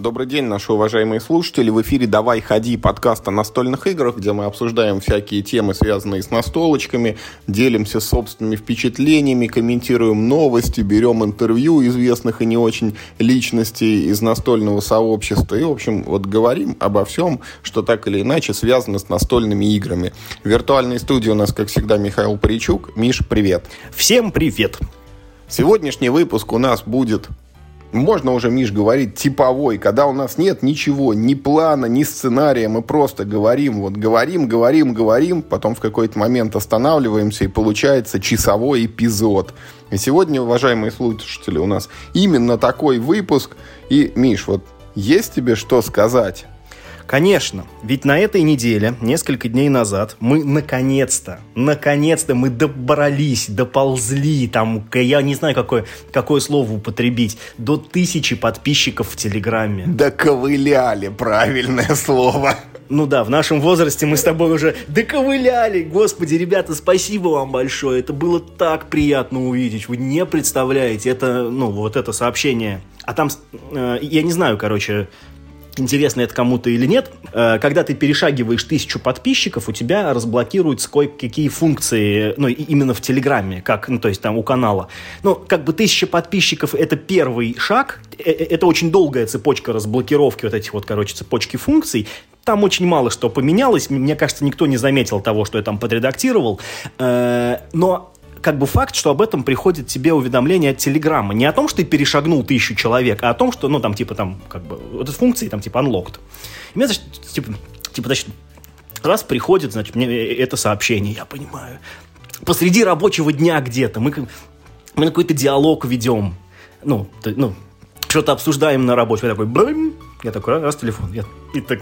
Добрый день, наши уважаемые слушатели. В эфире «Давай, ходи» подкаст о настольных играх, где мы обсуждаем всякие темы, связанные с настолочками, делимся собственными впечатлениями, комментируем новости, берем интервью известных и не очень личностей из настольного сообщества. И, в общем, вот говорим обо всем, что так или иначе связано с настольными играми. В виртуальной студии у нас, как всегда, Михаил Паричук. Миш, привет. Всем привет. Сегодняшний выпуск у нас будет можно уже, Миш, говорить типовой, когда у нас нет ничего, ни плана, ни сценария, мы просто говорим, вот говорим, говорим, говорим, потом в какой-то момент останавливаемся, и получается часовой эпизод. И сегодня, уважаемые слушатели, у нас именно такой выпуск. И, Миш, вот есть тебе что сказать? Конечно, ведь на этой неделе, несколько дней назад, мы наконец-то, наконец-то мы добрались, доползли, там, я не знаю, какое, какое слово употребить, до тысячи подписчиков в Телеграме. Доковыляли, правильное слово. Ну да, в нашем возрасте мы с тобой уже доковыляли. Господи, ребята, спасибо вам большое. Это было так приятно увидеть. Вы не представляете, это, ну, вот это сообщение. А там, э, я не знаю, короче, интересно это кому-то или нет, э, когда ты перешагиваешь тысячу подписчиков, у тебя разблокируются кое-какие функции, ну, именно в Телеграме, как, ну, то есть там у канала. Ну, как бы тысяча подписчиков — это первый шаг, э, э, это очень долгая цепочка разблокировки вот этих вот, короче, цепочки функций, там очень мало что поменялось. Мне кажется, никто не заметил того, что я там подредактировал. Но как бы факт, что об этом приходит тебе уведомление от Телеграма. Не о том, что ты перешагнул тысячу человек, а о том, что, ну, там, типа, там, как бы, вот этой функции, там, типа, unlocked. И мне, значит, типа, типа, значит, раз приходит, значит, мне это сообщение, я понимаю. Посреди рабочего дня где-то мы, мы какой-то диалог ведем. Ну, ну, что-то обсуждаем на работе. Я такой, я такой, раз, телефон. Я, и так,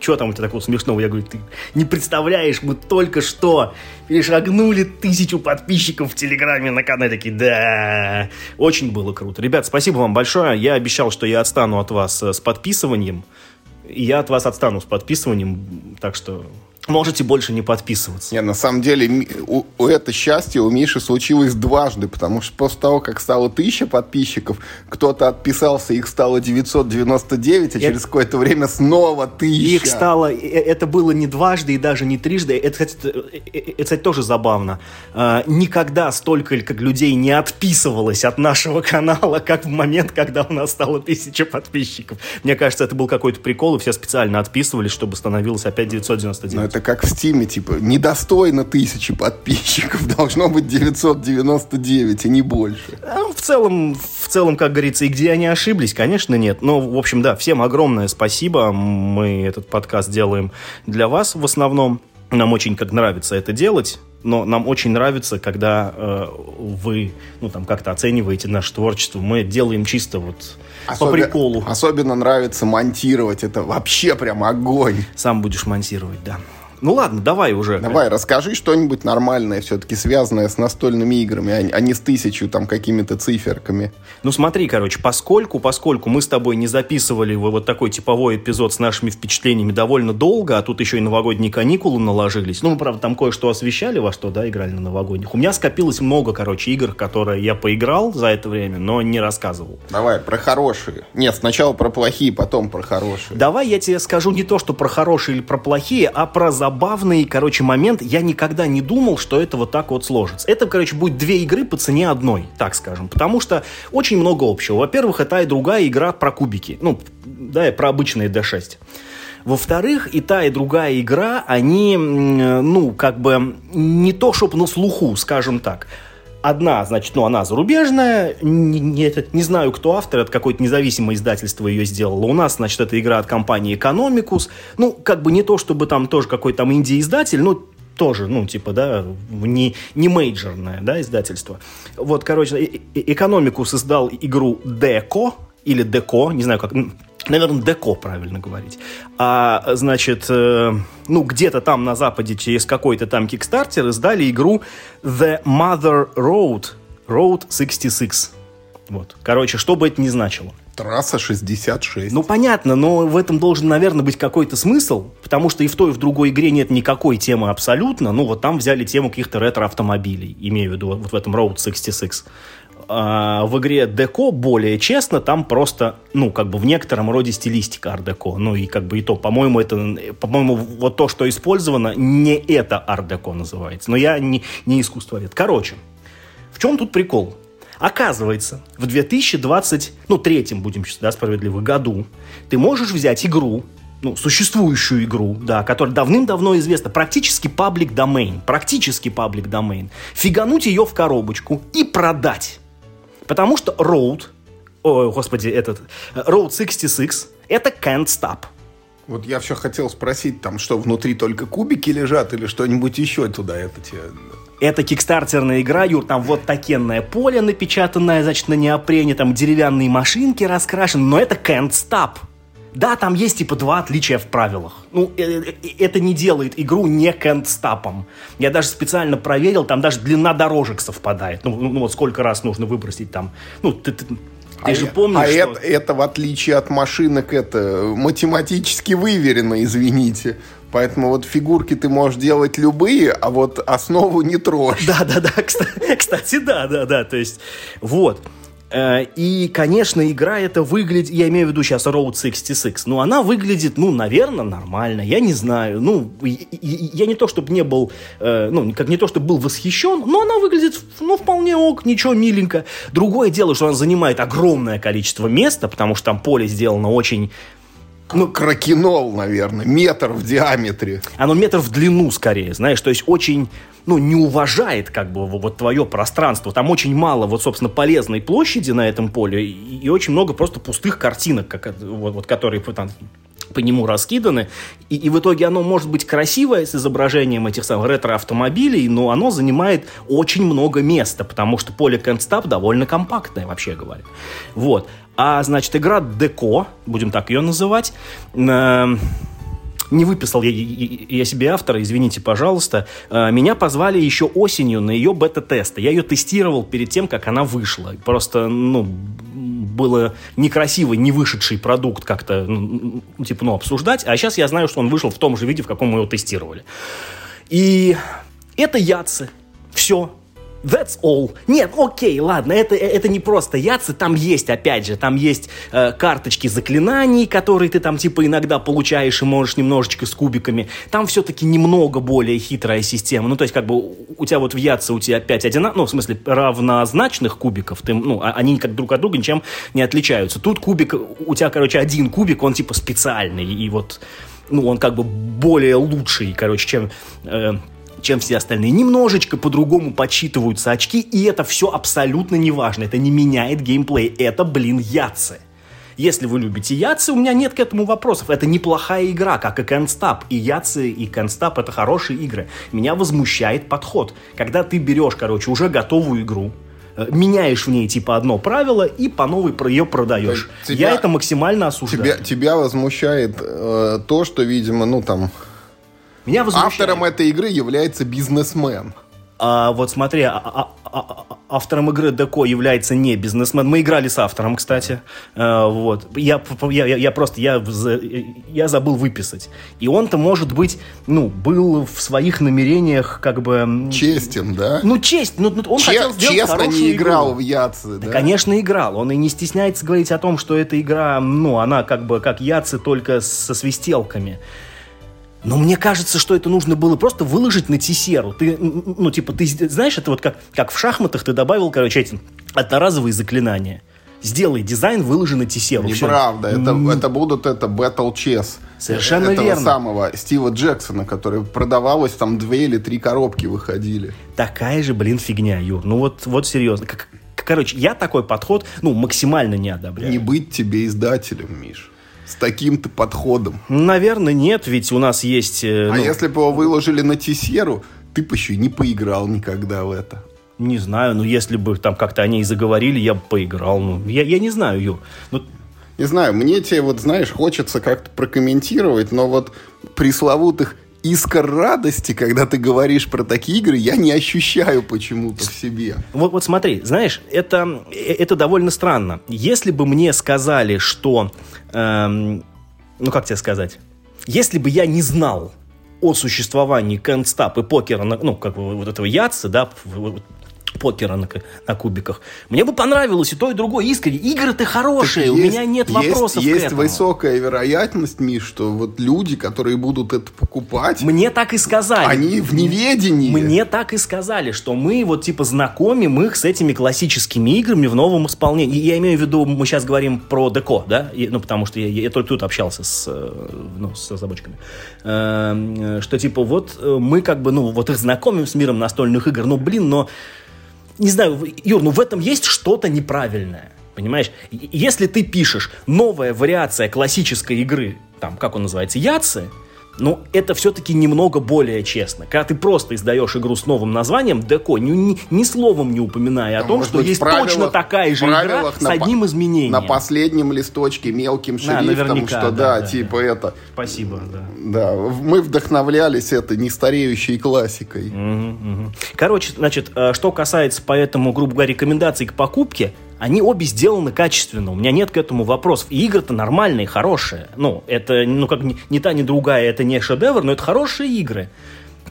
что там у тебя такого смешного? Я говорю, ты не представляешь, мы только что перешагнули тысячу подписчиков в Телеграме на канале. Такие, да, очень было круто. Ребят, спасибо вам большое. Я обещал, что я отстану от вас э, с подписыванием. И я от вас отстану с подписыванием, так что можете больше не подписываться. Не, на самом деле, у, у это счастье у Миши случилось дважды, потому что после того, как стало тысяча подписчиков, кто-то отписался, их стало 999, а это... через какое-то время снова тысяча. Их стало, это было не дважды и даже не трижды, это, кстати, это, кстати тоже забавно. А, никогда столько как людей не отписывалось от нашего канала, как в момент, когда у нас стало тысяча подписчиков. Мне кажется, это был какой-то прикол, и все специально отписывались, чтобы становилось опять 999 это как в Стиме, типа, недостойно тысячи подписчиков, должно быть 999, и не больше. А, в целом, в целом, как говорится, и где они ошиблись, конечно, нет. Но, в общем, да, всем огромное спасибо. Мы этот подкаст делаем для вас в основном. Нам очень как нравится это делать но нам очень нравится, когда э, вы, ну, там, как-то оцениваете наше творчество. Мы делаем чисто вот Особи... по приколу. Особенно нравится монтировать. Это вообще прям огонь. Сам будешь монтировать, да. Ну ладно, давай уже. Давай, расскажи что-нибудь нормальное, все-таки связанное с настольными играми, а, а не с тысячу там какими-то циферками. Ну смотри, короче, поскольку, поскольку мы с тобой не записывали вот такой типовой эпизод с нашими впечатлениями довольно долго, а тут еще и новогодние каникулы наложились. Ну, мы, правда, там кое-что освещали, во что, да, играли на новогодних. У меня скопилось много, короче, игр, которые я поиграл за это время, но не рассказывал. Давай, про хорошие. Нет, сначала про плохие, потом про хорошие. Давай я тебе скажу не то, что про хорошие или про плохие, а про забавные забавный, короче, момент. Я никогда не думал, что это вот так вот сложится. Это, короче, будет две игры по цене одной, так скажем. Потому что очень много общего. Во-первых, это и другая игра про кубики. Ну, да, про обычные D6. Во-вторых, и та, и другая игра, они, ну, как бы не то, чтобы на слуху, скажем так. Одна, значит, ну, она зарубежная, не, не, не знаю, кто автор, это какое-то независимое издательство ее сделало. У нас, значит, это игра от компании Economicus. Ну, как бы не то, чтобы там тоже какой-то там инди-издатель, ну, тоже, ну, типа, да, не, не мейджорное, да, издательство. Вот, короче, Economicus издал игру Deco, или Деко, не знаю, как, наверное, Деко правильно говорить. А, значит, э, ну, где-то там на Западе через какой-то там Kickstarter издали игру The Mother Road, Road 66. Вот. Короче, что бы это ни значило. Трасса 66. Ну, понятно, но в этом должен, наверное, быть какой-то смысл, потому что и в той, и в другой игре нет никакой темы абсолютно. Ну, вот там взяли тему каких-то ретро-автомобилей, имею в виду вот в этом Road 66. А в игре Деко более честно, там просто, ну, как бы в некотором роде стилистика ар-деко. Ну, и как бы и то, по-моему, это, по-моему, вот то, что использовано, не это ар-деко называется. Но я не, не искусствовед. Короче, в чем тут прикол? Оказывается, в 2020, ну, третьем, будем да, справедливо, году, ты можешь взять игру, ну, существующую игру, да, которая давным-давно известна, практически паблик domain, практически паблик domain, фигануть ее в коробочку и продать. Потому что Road, о, господи, этот, Road 66, это can't stop. Вот я все хотел спросить, там что, внутри только кубики лежат или что-нибудь еще туда это тебе... Это кикстартерная игра, Юр, там вот такенное поле напечатанное, значит, на неопрене, там деревянные машинки раскрашены, но это can't stop. Да, там есть типа два отличия в правилах. Ну, э, э, это не делает игру не кэндстапом. Я даже специально проверил, там даже длина дорожек совпадает. Ну, ну вот сколько раз нужно выбросить там. Ну, ты, ты, ты а же помнишь, а что... это, это, в отличие от машинок, это математически выверено, извините. Поэтому вот фигурки ты можешь делать любые, а вот основу не трожь. Да, да, да. Кстати, да, да, да. То есть, вот. Э, и, конечно, игра это выглядит, я имею в виду сейчас Road 66, но она выглядит, ну, наверное, нормально, я не знаю, ну, я не то, чтобы не был, э, ну, как не то, чтобы был восхищен, но она выглядит, ну, вполне ок, ничего, миленько. Другое дело, что она занимает огромное количество места, потому что там поле сделано очень ну, кракенол, наверное, метр в диаметре. Оно метр в длину, скорее, знаешь, то есть очень, ну, не уважает, как бы, вот твое пространство. Там очень мало, вот, собственно, полезной площади на этом поле и, и очень много просто пустых картинок, как, вот, вот, которые там, по нему раскиданы, и, и в итоге оно может быть красивое с изображением этих самых ретро-автомобилей, но оно занимает очень много места, потому что поле Кэнстап довольно компактное, вообще говоря. Вот. А, значит, игра Деко, будем так ее называть, э, не выписал я, я себе автора, извините, пожалуйста. Э, меня позвали еще осенью на ее бета-тесты. Я ее тестировал перед тем, как она вышла. Просто, ну, было некрасиво не вышедший продукт как-то, ну, типа, ну, обсуждать. А сейчас я знаю, что он вышел в том же виде, в каком мы его тестировали. И это Яцы. Все. That's all. Нет, окей, ладно, это, это не просто яцы, там есть, опять же, там есть э, карточки заклинаний, которые ты там типа иногда получаешь и можешь немножечко с кубиками. Там все-таки немного более хитрая система. Ну, то есть, как бы у тебя вот в яце у тебя 5 одинаковых, ну, в смысле, равнозначных кубиков, ты, ну, а, они как друг от друга ничем не отличаются. Тут кубик, у тебя, короче, один кубик, он типа специальный, и вот ну, он как бы более лучший, короче, чем э, чем все остальные. Немножечко по-другому подсчитываются очки, и это все абсолютно не важно. Это не меняет геймплей. Это, блин, яцы. Если вы любите Яцы, у меня нет к этому вопросов. Это неплохая игра, как и Can't И Яцы, и Can't это хорошие игры. Меня возмущает подход. Когда ты берешь, короче, уже готовую игру, э, меняешь в ней типа одно правило и по новой про ее продаешь. Тебя, Я это максимально осуждаю. Тебя, тебя возмущает э, то, что, видимо, ну там меня возмущает... Автором этой игры является бизнесмен. А, вот смотри, а, а, а, а автором игры Деко является не бизнесмен. Мы играли с автором, кстати. А, вот. Я, я, я просто, я, я забыл выписать. И он-то, может быть, ну, был в своих намерениях как бы... Честен, да? Ну, честь. Ну, он Че- хотел сделать Честно не играл игру. в Яцы, да? да? Конечно, играл. Он и не стесняется говорить о том, что эта игра, ну, она как бы как Яцы, только со свистелками. Но мне кажется, что это нужно было просто выложить на тесеру. Ты, ну, типа, ты знаешь, это вот как, как в шахматах ты добавил, короче, эти одноразовые заклинания. Сделай дизайн, выложи на тесеру. Неправда, это, mm. это будут это Battle Chess. Совершенно этого верно. самого Стива Джексона, который продавалось, там две или три коробки выходили. Такая же, блин, фигня, Юр. Ну вот, вот серьезно. Как, короче, я такой подход, ну, максимально не одобряю. Не быть тебе издателем, Миш с таким-то подходом? Наверное, нет, ведь у нас есть... Э, а ну... если бы его выложили на Тисеру, ты бы еще не поиграл никогда в это. Не знаю, ну если бы там как-то они и заговорили, я бы поиграл. Ну, я, я не знаю, Юр. Ну... Не знаю, мне тебе вот, знаешь, хочется как-то прокомментировать, но вот пресловутых искр радости, когда ты говоришь про такие игры, я не ощущаю почему-то в себе. Вот, вот смотри, знаешь, это, это довольно странно. Если бы мне сказали, что... Эм, ну, как тебе сказать? Если бы я не знал о существовании Кэнстап и покера, ну, как бы вот этого Яца, да, покера на, на кубиках. Мне бы понравилось и то, и другое искренне. Игры-то хорошие, так у меня нет есть, вопросов есть к этому. высокая вероятность, Миш, что вот люди, которые будут это покупать... Мне так и сказали. Они в неведении. Мне так и сказали, что мы вот типа знакомим их с этими классическими играми в новом исполнении. Я имею в виду, мы сейчас говорим про деко, да? И, ну, потому что я, я только тут общался с, э, ну, с разработчиками. Э, что типа вот э, мы как бы, ну, вот их знакомим с миром настольных игр. Ну, блин, но не знаю, Юр, ну в этом есть что-то неправильное. Понимаешь? Если ты пишешь новая вариация классической игры, там, как он называется, Яцы, но это все-таки немного более честно. Когда ты просто издаешь игру с новым названием, Деко, ни, ни, ни словом не упоминая а о том, что есть правилах, точно такая же игра с одним изменением. На последнем листочке мелким шрифтом, да, что да, да типа да. это. Спасибо, да. Да, мы вдохновлялись этой нестареющей классикой. Угу, угу. Короче, значит, э, что касается поэтому, грубо говоря, рекомендаций к покупке, они обе сделаны качественно, у меня нет к этому вопросов. И игры-то нормальные, хорошие. Ну, это, ну, как ни, ни та, ни другая, это не шедевр, но это хорошие игры.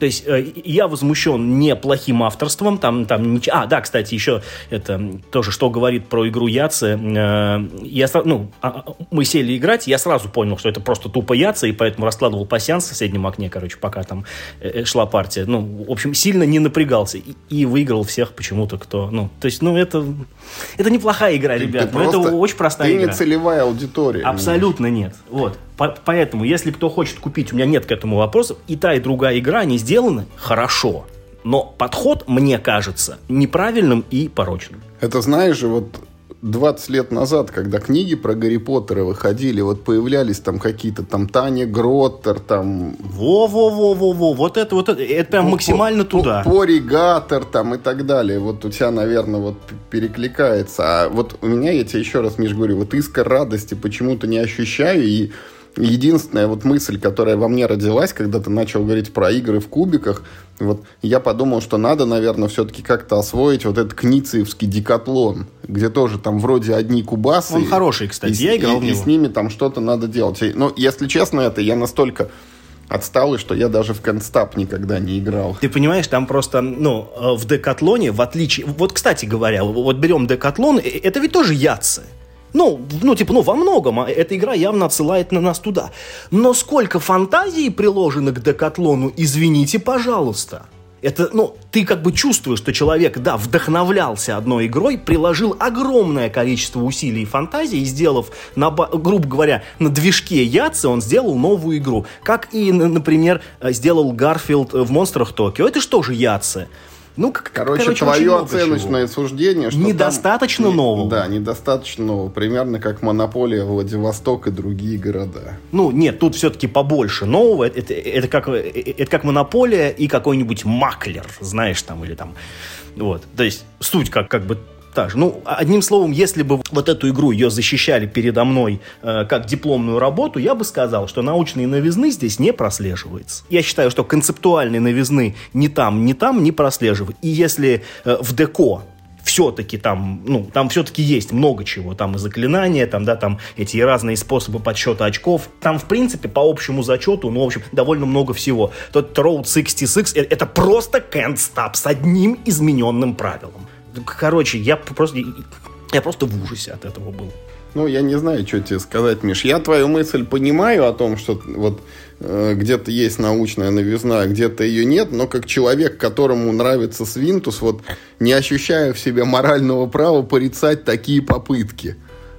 То есть э, я возмущен не плохим авторством, там, там. А, да, кстати, еще это тоже, что говорит про игру Яцы. Э, я, ну, а, а, мы сели играть, я сразу понял, что это просто тупо Яца, и поэтому раскладывал пассианс в соседнем окне, короче, пока там э, шла партия. Ну, в общем, сильно не напрягался и, и выиграл всех почему-то, кто, ну, то есть, ну, это, это неплохая игра, ты, ребят, ты но это очень простая ты игра. Ты не целевая аудитория. Абсолютно нет. Вот. Поэтому, если кто хочет купить, у меня нет к этому вопросов. И та, и другая игра, они сделаны хорошо. Но подход, мне кажется, неправильным и порочным. Это знаешь же, вот 20 лет назад, когда книги про Гарри Поттера выходили, вот появлялись там какие-то там Таня Гроттер, там... Во-во-во-во-во, вот это вот это, это прям максимально туда. Поригатор там и так далее. Вот у тебя, наверное, вот перекликается. А вот у меня, я тебе еще раз, Миш, говорю, вот искра радости почему-то не ощущаю, и единственная вот мысль, которая во мне родилась, когда ты начал говорить про игры в кубиках, вот я подумал, что надо, наверное, все-таки как-то освоить вот этот книциевский декатлон, где тоже там вроде одни кубасы. Он хороший, кстати, и, я играл и, в него. И с ними там что-то надо делать. Но, если честно, это я настолько отсталый, что я даже в констап никогда не играл. Ты понимаешь, там просто, ну, э, в Декатлоне, в отличие... Вот, кстати говоря, вот берем Декатлон, это ведь тоже яцы. Ну, ну, типа, ну, во многом а эта игра явно отсылает на нас туда. Но сколько фантазии приложено к Декатлону, извините, пожалуйста. Это, ну, ты как бы чувствуешь, что человек, да, вдохновлялся одной игрой, приложил огромное количество усилий и фантазии, сделав, на, грубо говоря, на движке Яцы он сделал новую игру. Как и, например, сделал Гарфилд в «Монстрах Токио». Это же Яцы? Ну, как, короче, короче твое оценочное чего. суждение, что недостаточно там, нового. Да, недостаточно нового. Примерно как Монополия, Владивосток и другие города. Ну, нет, тут все-таки побольше нового. Это, это, это, как, это как Монополия и какой-нибудь маклер, знаешь, там, или там. Вот. То есть суть как, как бы та же. Ну, одним словом, если бы вот эту игру ее защищали передо мной э, как дипломную работу, я бы сказал, что научные новизны здесь не прослеживается. Я считаю, что концептуальные новизны ни там, ни там не прослеживают. И если э, в ДЕКО все-таки там, ну, там все-таки есть много чего. Там и заклинания, там, да, там эти разные способы подсчета очков. Там, в принципе, по общему зачету, ну, в общем, довольно много всего. Тот Road 66 это, это просто can't stop с одним измененным правилом. Короче, я просто, я просто в ужасе от этого был. Ну, я не знаю, что тебе сказать, Миш. Я твою мысль понимаю о том, что вот э, где-то есть научная новизна, а где-то ее нет, но как человек, которому нравится Свинтус, вот не ощущаю в себе морального права порицать такие попытки.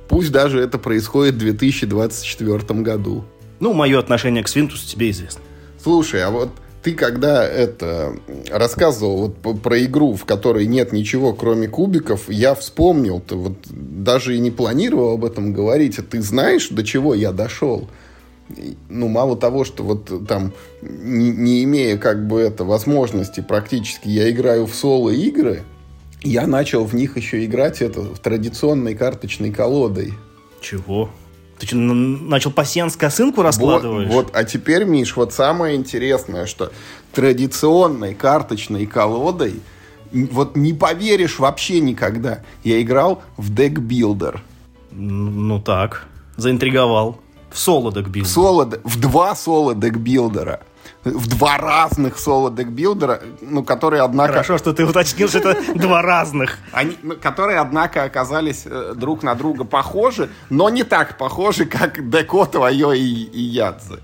Пусть даже это происходит в 2024 году. Ну, мое отношение к Свинтусу тебе известно. Слушай, а вот ты когда это рассказывал вот про игру, в которой нет ничего, кроме кубиков, я вспомнил, ты вот даже и не планировал об этом говорить, а ты знаешь, до чего я дошел? Ну, мало того, что вот там, не, не имея как бы это возможности практически, я играю в соло-игры, я начал в них еще играть это в традиционной карточной колодой. Чего? Ты что, начал пассианс косынку раскладываешь? Вот, вот, а теперь, Миш, вот самое интересное, что традиционной карточной колодой, вот не поверишь вообще никогда, я играл в декбилдер. Ну так, заинтриговал. В соло декбилдер. В, соло, в два соло декбилдера в два разных соло декбилдера, ну, которые, однако... Хорошо, что ты уточнил, что это два разных. Они, ну, которые, однако, оказались э, друг на друга похожи, но не так похожи, как Деко твое и, и Ядзе.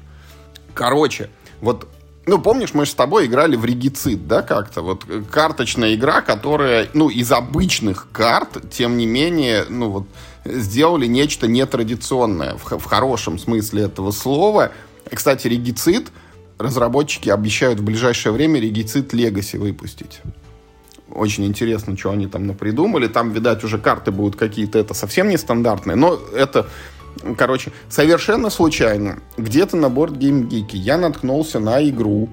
Короче, вот ну, помнишь, мы же с тобой играли в регицид, да, как-то? Вот э, карточная игра, которая, ну, из обычных карт, тем не менее, ну, вот, сделали нечто нетрадиционное, в, в хорошем смысле этого слова. Кстати, регицид — разработчики обещают в ближайшее время регицид Legacy выпустить. Очень интересно, что они там напридумали. Там, видать, уже карты будут какие-то это совсем нестандартные. Но это, короче, совершенно случайно. Где-то на борт Game Geek я наткнулся на игру,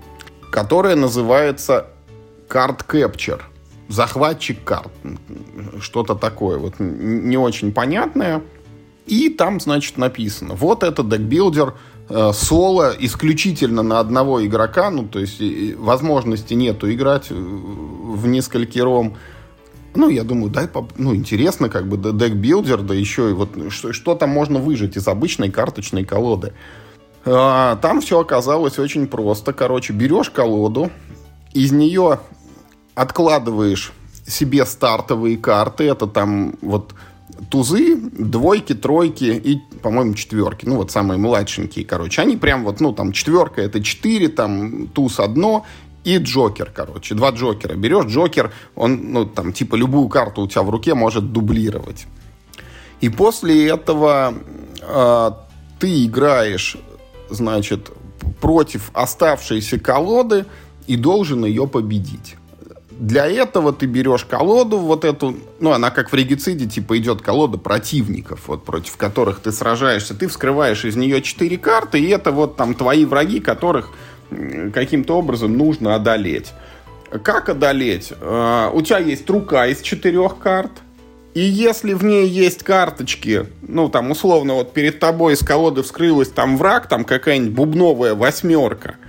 которая называется Card Capture. Захватчик карт. Что-то такое. Вот не очень понятное. И там, значит, написано. Вот это декбилдер соло исключительно на одного игрока, ну, то есть возможности нету играть в несколькером. Ну, я думаю, дай, ну, интересно, как бы, декбилдер, да еще и вот, что, что там можно выжить из обычной карточной колоды. А, там все оказалось очень просто. Короче, берешь колоду, из нее откладываешь себе стартовые карты, это там вот тузы, двойки, тройки и, по-моему, четверки. Ну, вот самые младшенькие, короче. Они прям вот, ну, там, четверка это четыре, там, туз одно, и Джокер, короче. Два Джокера. Берешь Джокер, он, ну, там, типа, любую карту у тебя в руке может дублировать. И после этого э, ты играешь, значит, против оставшейся колоды и должен ее победить. Для этого ты берешь колоду вот эту, ну, она как в регициде, типа, идет колода противников, вот, против которых ты сражаешься. Ты вскрываешь из нее четыре карты, и это вот там твои враги, которых каким-то образом нужно одолеть. Как одолеть? А, у тебя есть рука из четырех карт, и если в ней есть карточки, ну, там, условно, вот перед тобой из колоды вскрылась там враг, там какая-нибудь бубновая восьмерка –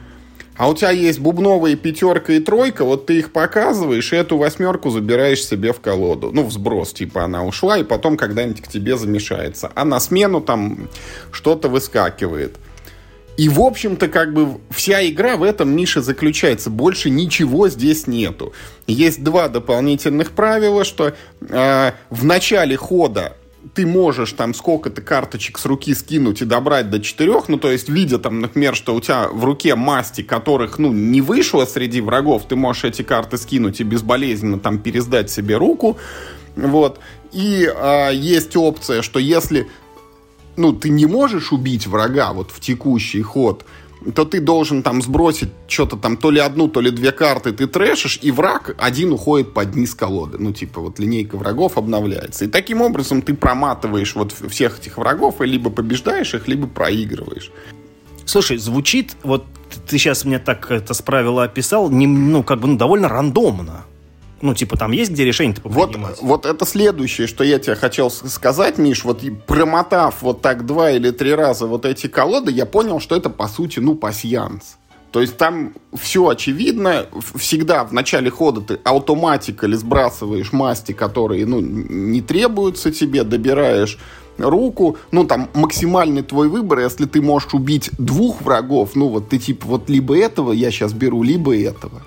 а у тебя есть бубновая пятерка и тройка, вот ты их показываешь, и эту восьмерку забираешь себе в колоду. Ну, в сброс, типа она ушла, и потом когда-нибудь к тебе замешается. А на смену там что-то выскакивает. И, в общем-то, как бы вся игра в этом нише заключается. Больше ничего здесь нету. Есть два дополнительных правила, что э, в начале хода ты можешь там сколько-то карточек с руки скинуть и добрать до четырех, ну, то есть, видя там, например, что у тебя в руке масти, которых, ну, не вышло среди врагов, ты можешь эти карты скинуть и безболезненно там пересдать себе руку, вот. И а, есть опция, что если, ну, ты не можешь убить врага вот в текущий ход, то ты должен там сбросить что-то там, то ли одну, то ли две карты ты трэшишь, и враг один уходит под низ колоды. Ну, типа, вот линейка врагов обновляется. И таким образом ты проматываешь вот всех этих врагов, и либо побеждаешь их, либо проигрываешь. Слушай, звучит, вот ты сейчас мне так это с правила описал, не, ну, как бы, ну, довольно рандомно. Ну, типа, там есть где решение-то вот, вот это следующее, что я тебе хотел сказать, Миш. Вот промотав вот так два или три раза вот эти колоды, я понял, что это, по сути, ну, пасьянс. То есть там все очевидно. Всегда в начале хода ты автоматикали сбрасываешь масти, которые ну, не требуются тебе, добираешь руку, ну, там, максимальный твой выбор, если ты можешь убить двух врагов, ну, вот ты типа, вот либо этого я сейчас беру, либо этого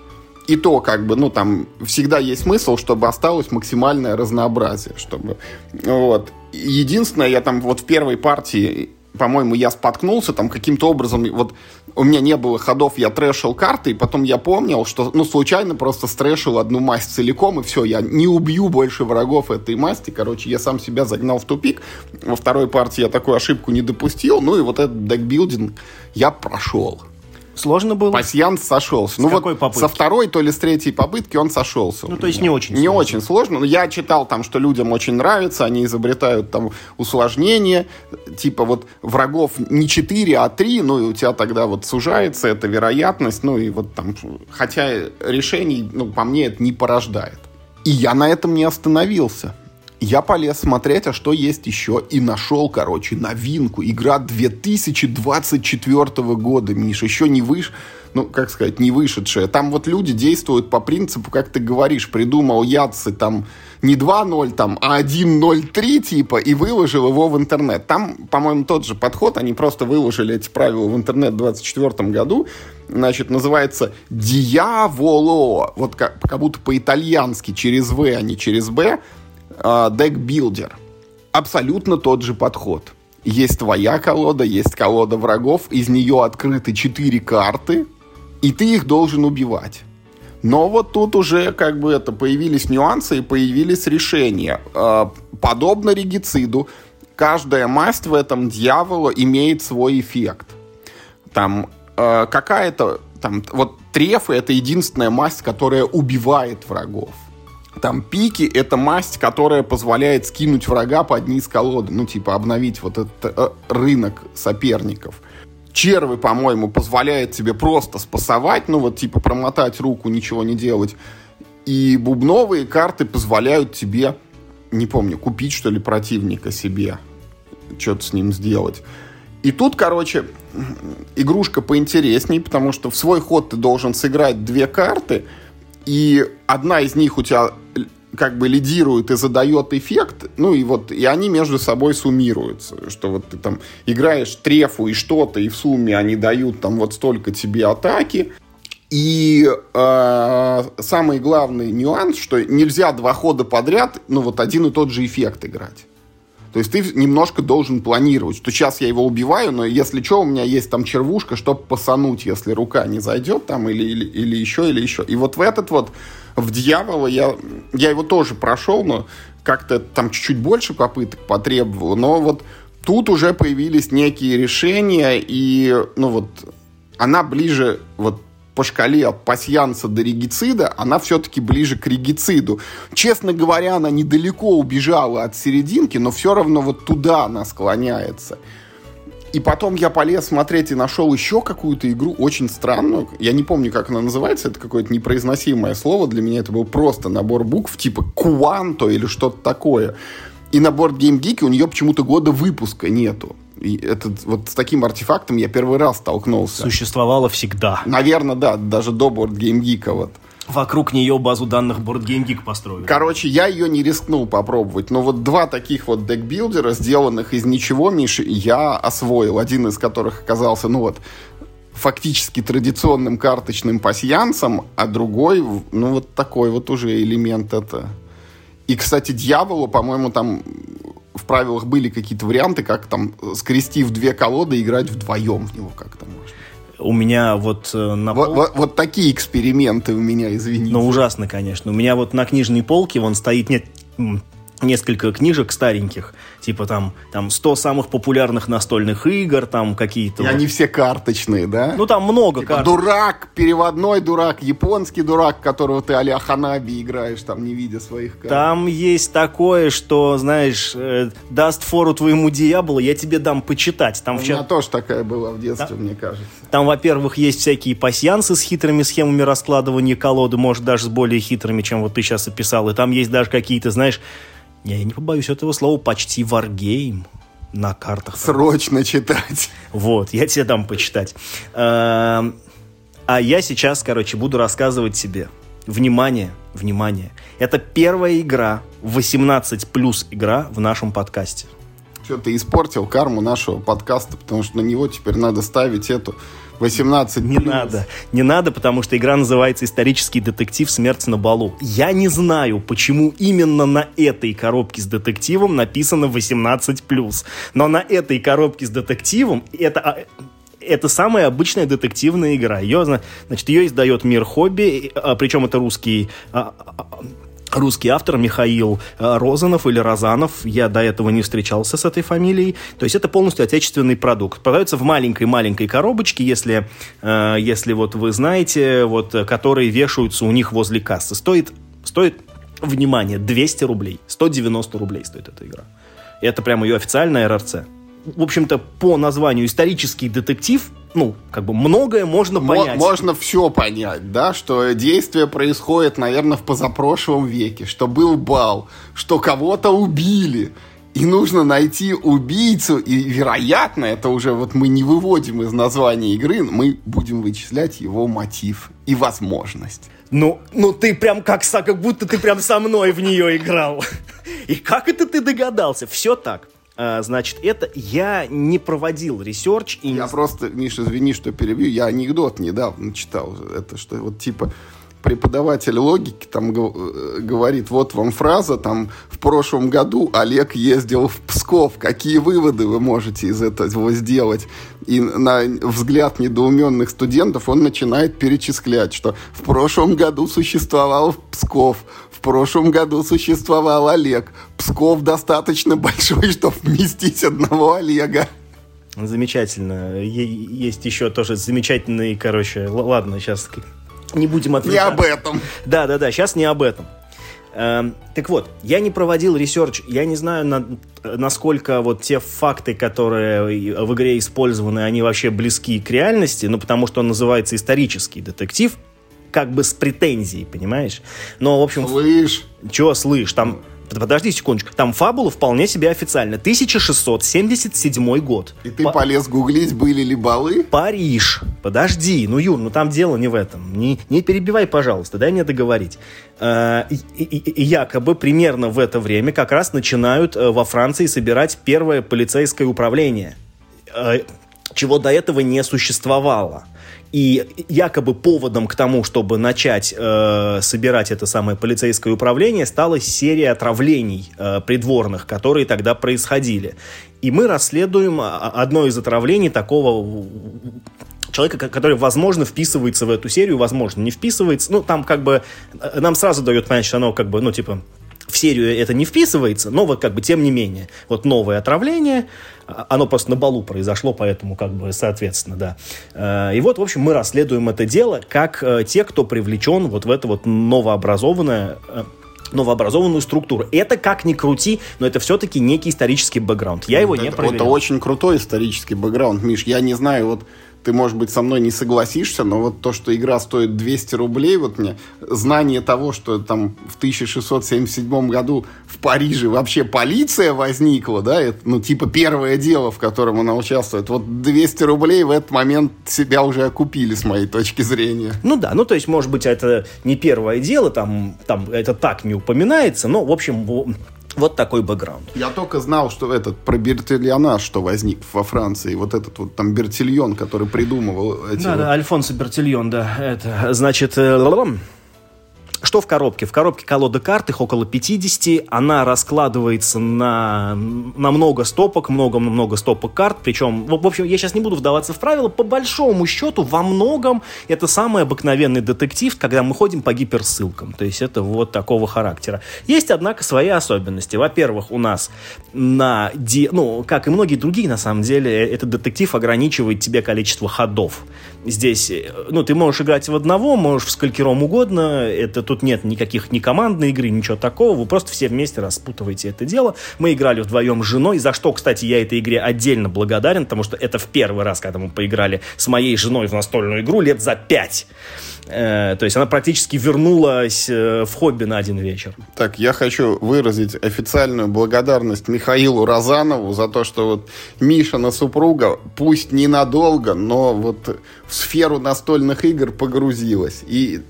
и то, как бы, ну, там всегда есть смысл, чтобы осталось максимальное разнообразие, чтобы, вот. Единственное, я там вот в первой партии, по-моему, я споткнулся там каким-то образом, вот у меня не было ходов, я трэшил карты, и потом я помнил, что, ну, случайно просто стрэшил одну масть целиком, и все, я не убью больше врагов этой масти, короче, я сам себя загнал в тупик, во второй партии я такую ошибку не допустил, ну, и вот этот декбилдинг я прошел. Сложно было? Пасьянс сошелся. С ну какой вот попытки? со второй, то ли с третьей попытки он сошелся. Ну, то есть не очень Не сложно. очень сложно. Но я читал там, что людям очень нравится, они изобретают там усложнения, типа вот врагов не 4, а 3, ну и у тебя тогда вот сужается эта вероятность, ну и вот там, хотя решений, ну, по мне, это не порождает. И я на этом не остановился. Я полез смотреть, а что есть еще, и нашел, короче, новинку. Игра 2024 года, Миш, еще не выш... Ну, как сказать, не вышедшая. Там вот люди действуют по принципу, как ты говоришь, придумал Яцы там не 2.0, там, а 1.03 типа, и выложил его в интернет. Там, по-моему, тот же подход, они просто выложили эти правила в интернет в 2024 году, значит, называется «Дьяволо», вот как, как будто по-итальянски, через «В», а не через «Б», декбилдер. Абсолютно тот же подход. Есть твоя колода, есть колода врагов, из нее открыты четыре карты, и ты их должен убивать. Но вот тут уже как бы это появились нюансы и появились решения. А, подобно регициду, каждая масть в этом дьявола имеет свой эффект. Там а, какая-то там вот трефы это единственная масть, которая убивает врагов. Там пики — это масть, которая позволяет скинуть врага под низ колоды. Ну, типа, обновить вот этот э, рынок соперников. Червы, по-моему, позволяет тебе просто спасовать, ну, вот, типа, промотать руку, ничего не делать. И бубновые карты позволяют тебе, не помню, купить, что ли, противника себе. Что-то с ним сделать. И тут, короче, игрушка поинтересней, потому что в свой ход ты должен сыграть две карты — и одна из них у тебя как бы лидирует и задает эффект, ну и вот, и они между собой суммируются, что вот ты там играешь трефу и что-то, и в сумме они дают там вот столько тебе атаки, и э, самый главный нюанс, что нельзя два хода подряд, ну вот один и тот же эффект играть. То есть ты немножко должен планировать, что сейчас я его убиваю, но если что, у меня есть там червушка, чтобы посануть, если рука не зайдет там или, или, или еще, или еще. И вот в этот вот, в дьявола я, я его тоже прошел, но как-то там чуть-чуть больше попыток потребовало. Но вот тут уже появились некие решения, и ну вот она ближе вот по шкале от пасьянса до регицида, она все-таки ближе к регициду. Честно говоря, она недалеко убежала от серединки, но все равно вот туда она склоняется. И потом я полез смотреть и нашел еще какую-то игру очень странную. Я не помню, как она называется. Это какое-то непроизносимое слово. Для меня это был просто набор букв типа «Куанто» или что-то такое. И на борт Game Geek у нее почему-то года выпуска нету. И это, вот с таким артефактом я первый раз столкнулся. Существовало всегда. Наверное, да, даже до Board Game Geek вот. Вокруг нее базу данных Board Game Geek построили. Короче, я ее не рискнул попробовать, но вот два таких вот декбилдера, сделанных из ничего, Миши, я освоил. Один из которых оказался, ну вот, фактически традиционным карточным пасьянсом, а другой, ну вот такой вот уже элемент это. И, кстати, дьяволу, по-моему, там в правилах были какие-то варианты, как там, скрестив две колоды, играть вдвоем в него как-то можно. У меня вот э, на вот, пол... вот, вот такие эксперименты у меня, извините. Ну, ужасно, конечно. У меня вот на книжной полке вон стоит, нет, несколько книжек стареньких, типа там, там 100 самых популярных настольных игр, там какие-то... И вот. они все карточные, да? Ну, там много типа карт. Дурак, переводной дурак, японский дурак, которого ты а Ханаби играешь, там, не видя своих карт. Там есть такое, что, знаешь, э, даст фору твоему Диаблу, я тебе дам почитать. Там У меня тоже такая была в детстве, да? мне кажется. Там, во-первых, есть всякие пасьянсы с хитрыми схемами раскладывания колоды, может, даже с более хитрыми, чем вот ты сейчас описал. И там есть даже какие-то, знаешь, я не побоюсь этого слова, почти варгейм на картах. Срочно читать. Вот, я тебе дам почитать. Эм, а я сейчас, короче, буду рассказывать тебе. Внимание, внимание. Это первая игра, 18 плюс игра в нашем подкасте. Что, ты испортил карму нашего подкаста, потому что на него теперь надо ставить эту 18 Не надо. Не надо, потому что игра называется «Исторический детектив. Смерть на балу». Я не знаю, почему именно на этой коробке с детективом написано 18+. Но на этой коробке с детективом это а, это самая обычная детективная игра. Ее, значит, ее издает Мир Хобби, а, причем это русский а, русский автор Михаил э, Розанов или Розанов. Я до этого не встречался с этой фамилией. То есть это полностью отечественный продукт. Продается в маленькой-маленькой коробочке, если, э, если вот вы знаете, вот, которые вешаются у них возле кассы. Стоит, стоит, внимание, 200 рублей. 190 рублей стоит эта игра. И это прямо ее официальная РРЦ. В общем-то, по названию исторический детектив, ну, как бы многое можно понять. Можно все понять, да, что действие происходит, наверное, в позапрошлом веке, что был бал, что кого-то убили, и нужно найти убийцу, и, вероятно, это уже вот мы не выводим из названия игры, мы будем вычислять его мотив и возможность. Ну, ну ты прям как, как будто ты прям со мной в нее играл. И как это ты догадался? Все так. А, значит, это я не проводил research. И я просто, Миша, извини, что перебью, я анекдот недавно читал. Это что вот типа преподаватель логики там э, говорит, вот вам фраза, там, в прошлом году Олег ездил в Псков, какие выводы вы можете из этого сделать? И на взгляд недоуменных студентов он начинает перечислять, что в прошлом году существовал Псков, в прошлом году существовал Олег. Псков достаточно большой, чтобы вместить одного Олега. Замечательно. Есть еще тоже замечательный, короче, ладно, сейчас не будем отвлекаться. Не об этом. Да, да, да, сейчас не об этом. Эм, так вот, я не проводил research, я не знаю, на, насколько вот те факты, которые в игре использованы, они вообще близки к реальности, ну, потому что он называется исторический детектив, как бы с претензией, понимаешь? Но, в общем... Слышь! Чего слышь? Там Подожди секундочку. Там фабула вполне себе официально. 1677 год. И ты По... полез гуглить, были ли балы? Париж. Подожди. Ну, Юр, ну там дело не в этом. Не, не перебивай, пожалуйста. Дай мне договорить. Э, и, и, и якобы примерно в это время как раз начинают э, во Франции собирать первое полицейское управление э, чего до этого не существовало. И якобы поводом к тому, чтобы начать э, собирать это самое полицейское управление, стала серия отравлений э, придворных, которые тогда происходили. И мы расследуем а, а, одно из отравлений такого человека, который, возможно, вписывается в эту серию, возможно, не вписывается. Ну, там как бы э, нам сразу дает понять, что оно как бы, ну, типа, серию это не вписывается, но вот как бы тем не менее. Вот новое отравление, а, оно просто на балу произошло, поэтому как бы соответственно, да. Э, и вот, в общем, мы расследуем это дело как э, те, кто привлечен вот в это вот новообразованное э, новообразованную структуру. Это как ни крути, но это все-таки некий исторический бэкграунд. Я его это, не проверял. Это очень крутой исторический бэкграунд, Миш. Я не знаю, вот ты, может быть, со мной не согласишься, но вот то, что игра стоит 200 рублей, вот мне знание того, что там в 1677 году в Париже вообще полиция возникла, да, это, ну, типа первое дело, в котором она участвует, вот 200 рублей в этот момент себя уже окупили, с моей точки зрения. Ну да, ну то есть, может быть, это не первое дело, там, там это так не упоминается, но, в общем, вот такой бэкграунд. Я только знал, что этот про Бертильона, что возник во Франции, вот этот вот там Бертильон, который придумывал эти... Да, вот... да, Альфонсо Бертильон, да. Это, значит, э, что в коробке? В коробке колода карт, их около 50. Она раскладывается на, на много стопок, много-много стопок карт. Причем, в общем, я сейчас не буду вдаваться в правила. По большому счету, во многом это самый обыкновенный детектив, когда мы ходим по гиперссылкам. То есть это вот такого характера. Есть, однако, свои особенности. Во-первых, у нас на... Ди... Ну, как и многие другие, на самом деле, этот детектив ограничивает тебе количество ходов. Здесь, э, ну, ты можешь играть в одного, можешь в сколькером угодно. Это тут нет никаких ни командной игры, ничего такого. Вы просто все вместе распутываете это дело. Мы играли вдвоем с женой, за что, кстати, я этой игре отдельно благодарен, потому что это в первый раз, когда мы поиграли с моей женой в настольную игру лет за пять. Э, то есть она практически вернулась э, в хобби на один вечер. Так, я хочу выразить официальную благодарность Михаилу Розанову за то, что вот Мишина супруга, пусть ненадолго, но вот в сферу настольных игр погрузилась. И,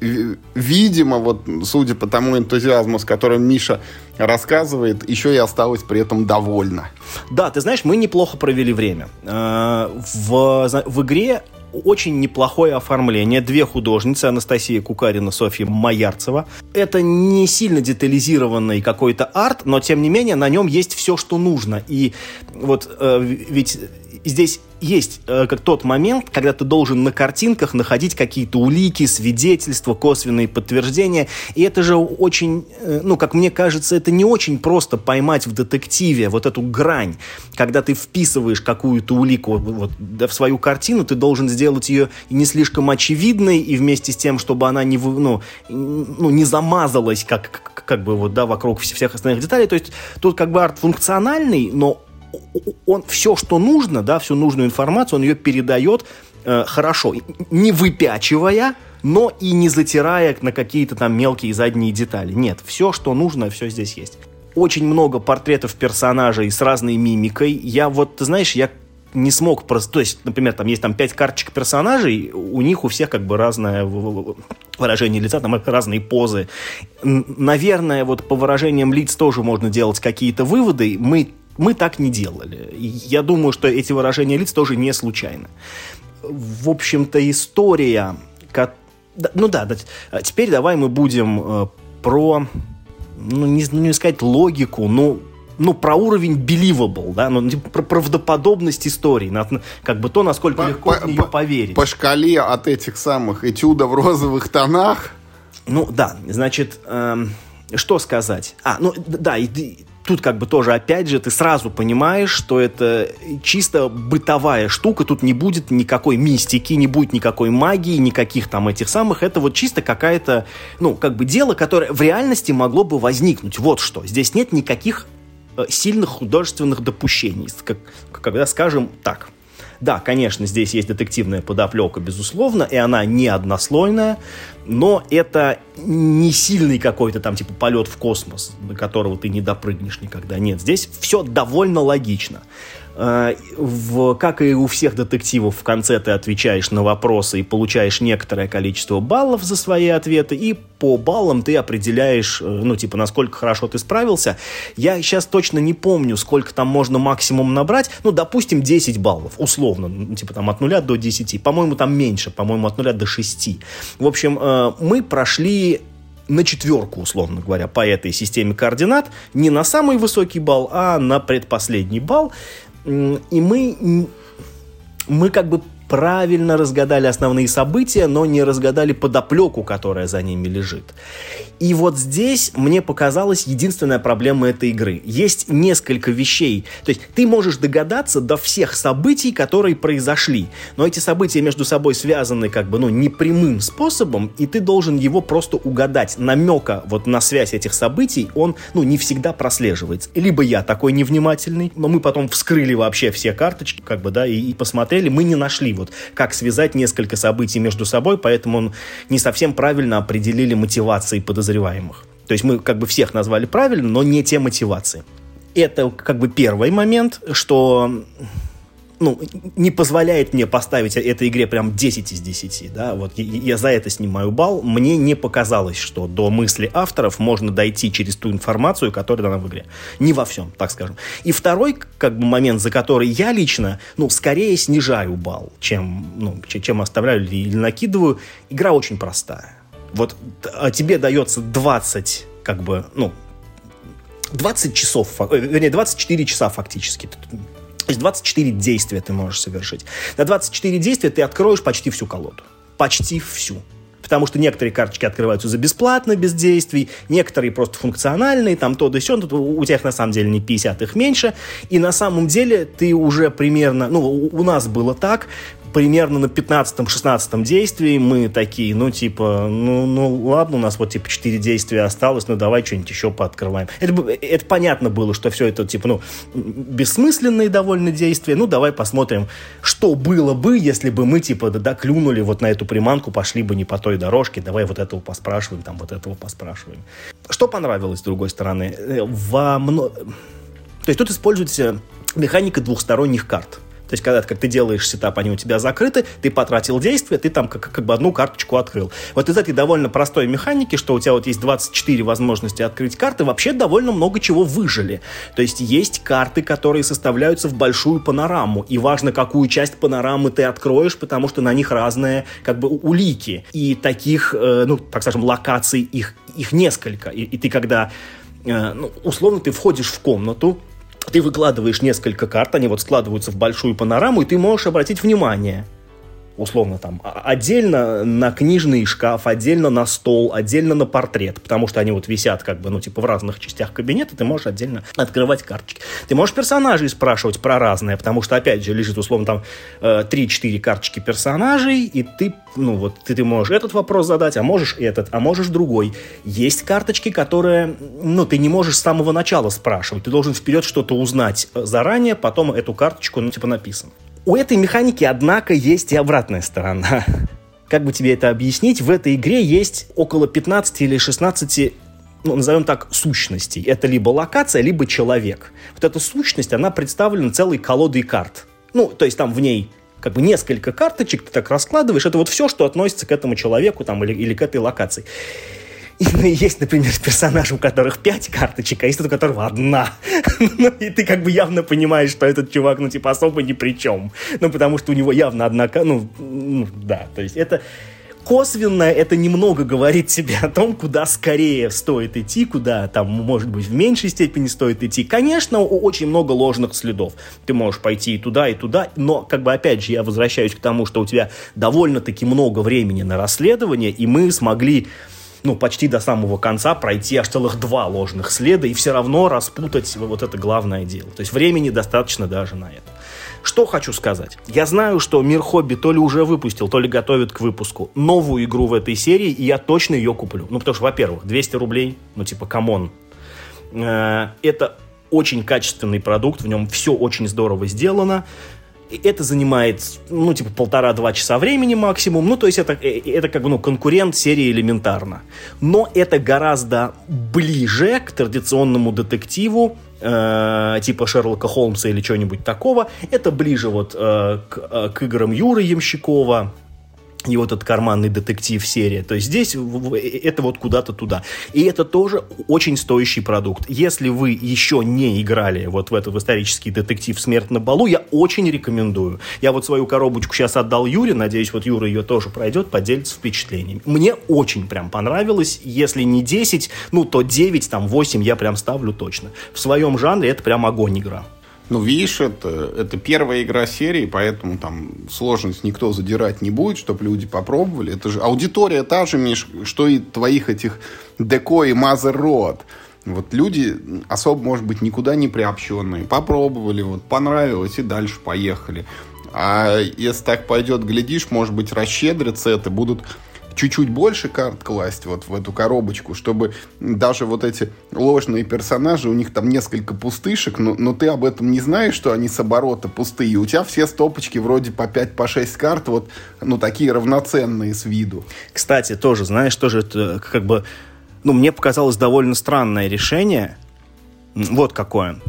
видимо, вот судя по тому энтузиазму, с которым Миша рассказывает, еще и осталась при этом довольна. Да, ты знаешь, мы неплохо провели время. Э, в, в игре очень неплохое оформление. Две художницы, Анастасия Кукарина, Софья Маярцева. Это не сильно детализированный какой-то арт, но тем не менее на нем есть все, что нужно. И вот э, ведь здесь есть э, как тот момент, когда ты должен на картинках находить какие-то улики, свидетельства, косвенные подтверждения. И это же очень, э, ну, как мне кажется, это не очень просто поймать в детективе вот эту грань. Когда ты вписываешь какую-то улику вот, в свою картину, ты должен сделать ее не слишком очевидной, и вместе с тем, чтобы она не, ну, ну, не замазалась как, как, как бы вот, да, вокруг всех остальных деталей. То есть тут как бы арт функциональный, но он все, что нужно, да, всю нужную информацию, он ее передает э, хорошо, не выпячивая, но и не затирая на какие-то там мелкие задние детали. Нет, все, что нужно, все здесь есть. Очень много портретов персонажей с разной мимикой. Я вот, ты знаешь, я не смог просто... То есть, например, там есть там пять карточек персонажей, у них у всех как бы разное выражение лица, там разные позы. Наверное, вот по выражениям лиц тоже можно делать какие-то выводы. Мы, мы так не делали. Я думаю, что эти выражения лиц тоже не случайны. В общем-то, история... Ну да, теперь давай мы будем э, про ну, не, ну, не сказать логику, но ну, про уровень believable, да, ну, типа, про правдоподобность истории, на, как бы то, насколько по, легко по, в нее поверить. По шкале от этих самых этюдов в розовых тонах. Ну, да, значит, эм, что сказать? А, ну, да, и, тут как бы тоже, опять же, ты сразу понимаешь, что это чисто бытовая штука, тут не будет никакой мистики, не будет никакой магии, никаких там этих самых, это вот чисто какая-то, ну, как бы дело, которое в реальности могло бы возникнуть. Вот что, здесь нет никаких Э, сильных художественных допущений, как, когда скажем так. Да, конечно, здесь есть детективная подоплека, безусловно, и она не однослойная, но это не сильный какой-то там типа полет в космос, до которого ты не допрыгнешь никогда. Нет, здесь все довольно логично. Э, в, как и у всех детективов, в конце ты отвечаешь на вопросы и получаешь некоторое количество баллов за свои ответы, и по баллам ты определяешь, э, ну, типа, насколько хорошо ты справился. Я сейчас точно не помню, сколько там можно максимум набрать. Ну, допустим, 10 баллов, условно, ну, типа, там, от 0 до 10. По-моему, там меньше, по-моему, от 0 до 6. В общем, э, мы прошли на четверку, условно говоря, по этой системе координат, не на самый высокий балл, а на предпоследний балл. И мы, мы как бы правильно разгадали основные события, но не разгадали подоплеку, которая за ними лежит. И вот здесь мне показалась единственная проблема этой игры. Есть несколько вещей. То есть ты можешь догадаться до всех событий, которые произошли, но эти события между собой связаны как бы, ну, непрямым способом, и ты должен его просто угадать. Намека вот на связь этих событий, он, ну, не всегда прослеживается. Либо я такой невнимательный, но мы потом вскрыли вообще все карточки, как бы, да, и, и посмотрели, мы не нашли вот как связать несколько событий между собой, поэтому он не совсем правильно определили мотивации подозреваемых. То есть мы как бы всех назвали правильно, но не те мотивации. Это как бы первый момент, что ну, не позволяет мне поставить этой игре прям 10 из 10, да, вот я за это снимаю балл, мне не показалось, что до мысли авторов можно дойти через ту информацию, которая дана в игре. Не во всем, так скажем. И второй, как бы, момент, за который я лично, ну, скорее снижаю балл, чем, ну, чем оставляю или накидываю, игра очень простая. Вот а тебе дается 20, как бы, ну, 20 часов, э, вернее, 24 часа фактически. То есть 24 действия ты можешь совершить. На 24 действия ты откроешь почти всю колоду. Почти всю. Потому что некоторые карточки открываются за бесплатно, без действий, некоторые просто функциональные, там то да сё, тут у тебя на самом деле не 50, их меньше. И на самом деле ты уже примерно, ну, у нас было так, примерно на 15-16 действии мы такие, ну, типа, ну, ну, ладно, у нас вот, типа, 4 действия осталось, ну, давай что-нибудь еще пооткрываем. Это, это понятно было, что все это, типа, ну, бессмысленные довольно действия, ну, давай посмотрим, что было бы, если бы мы, типа, да, да, клюнули вот на эту приманку, пошли бы не по той дорожке, давай вот этого поспрашиваем, там, вот этого поспрашиваем. Что понравилось, с другой стороны? Э, во мно... То есть тут используется механика двухсторонних карт. То есть, когда как ты делаешь сетап, они у тебя закрыты, ты потратил действие, ты там как, как бы одну карточку открыл. Вот из этой довольно простой механики, что у тебя вот есть 24 возможности открыть карты, вообще довольно много чего выжили. То есть, есть карты, которые составляются в большую панораму, и важно, какую часть панорамы ты откроешь, потому что на них разные как бы улики. И таких, э, ну, так скажем, локаций их, их несколько. И, и ты когда э, ну, условно ты входишь в комнату, ты выкладываешь несколько карт, они вот складываются в большую панораму, и ты можешь обратить внимание, условно там, отдельно на книжный шкаф, отдельно на стол, отдельно на портрет, потому что они вот висят как бы, ну, типа в разных частях кабинета, ты можешь отдельно открывать карточки. Ты можешь персонажей спрашивать про разное, потому что, опять же, лежит, условно, там 3-4 э, карточки персонажей, и ты, ну, вот, ты, ты можешь этот вопрос задать, а можешь этот, а можешь другой. Есть карточки, которые, ну, ты не можешь с самого начала спрашивать, ты должен вперед что-то узнать заранее, потом эту карточку, ну, типа, написано. У этой механики, однако, есть и обратная сторона. Как бы тебе это объяснить? В этой игре есть около 15 или 16 ну, назовем так, сущностей. Это либо локация, либо человек. Вот эта сущность, она представлена целой колодой карт. Ну, то есть там в ней как бы несколько карточек ты так раскладываешь. Это вот все, что относится к этому человеку там, или, или к этой локации. Есть, например, персонаж, у которых пять карточек, а есть у которого одна. ну, и ты как бы явно понимаешь, что этот чувак, ну, типа, особо ни при чем. Ну, потому что у него явно одна... Ну, ну да, то есть это косвенно это немного говорит тебе о том, куда скорее стоит идти, куда там, может быть, в меньшей степени стоит идти. Конечно, очень много ложных следов. Ты можешь пойти и туда, и туда, но, как бы, опять же, я возвращаюсь к тому, что у тебя довольно-таки много времени на расследование, и мы смогли ну, почти до самого конца пройти аж целых два ложных следа и все равно распутать вот это главное дело. То есть времени достаточно даже на это. Что хочу сказать. Я знаю, что Мир Хобби то ли уже выпустил, то ли готовит к выпуску новую игру в этой серии, и я точно ее куплю. Ну, потому что, во-первых, 200 рублей, ну, типа, come on. Э, это очень качественный продукт, в нем все очень здорово сделано это занимает, ну, типа, полтора-два часа времени максимум. Ну, то есть это, э, это как бы, ну, конкурент серии элементарно. Но это гораздо ближе к традиционному детективу, э, типа Шерлока Холмса или чего-нибудь такого. Это ближе вот э, к, э, к играм Юры Ямщикова, и вот этот карманный детектив серия. То есть здесь это вот куда-то туда. И это тоже очень стоящий продукт. Если вы еще не играли вот в этот исторический детектив «Смерть на балу», я очень рекомендую. Я вот свою коробочку сейчас отдал Юре, надеюсь, вот Юра ее тоже пройдет, поделится впечатлениями. Мне очень прям понравилось. Если не 10, ну то 9, там 8 я прям ставлю точно. В своем жанре это прям огонь игра. Ну, видишь, это, это первая игра серии, поэтому там сложность никто задирать не будет, чтобы люди попробовали. Это же аудитория та же, Миш, что и твоих этих Деко и Mother Road. Вот люди особо, может быть, никуда не приобщенные. Попробовали, вот понравилось и дальше поехали. А если так пойдет, глядишь, может быть, расщедрятся это, будут чуть-чуть больше карт класть вот в эту коробочку, чтобы даже вот эти ложные персонажи, у них там несколько пустышек, но, но ты об этом не знаешь, что они с оборота пустые. У тебя все стопочки вроде по 5, по 6 карт, вот, ну, такие равноценные с виду. Кстати, тоже, знаешь, тоже это как бы, ну, мне показалось довольно странное решение. Вот какое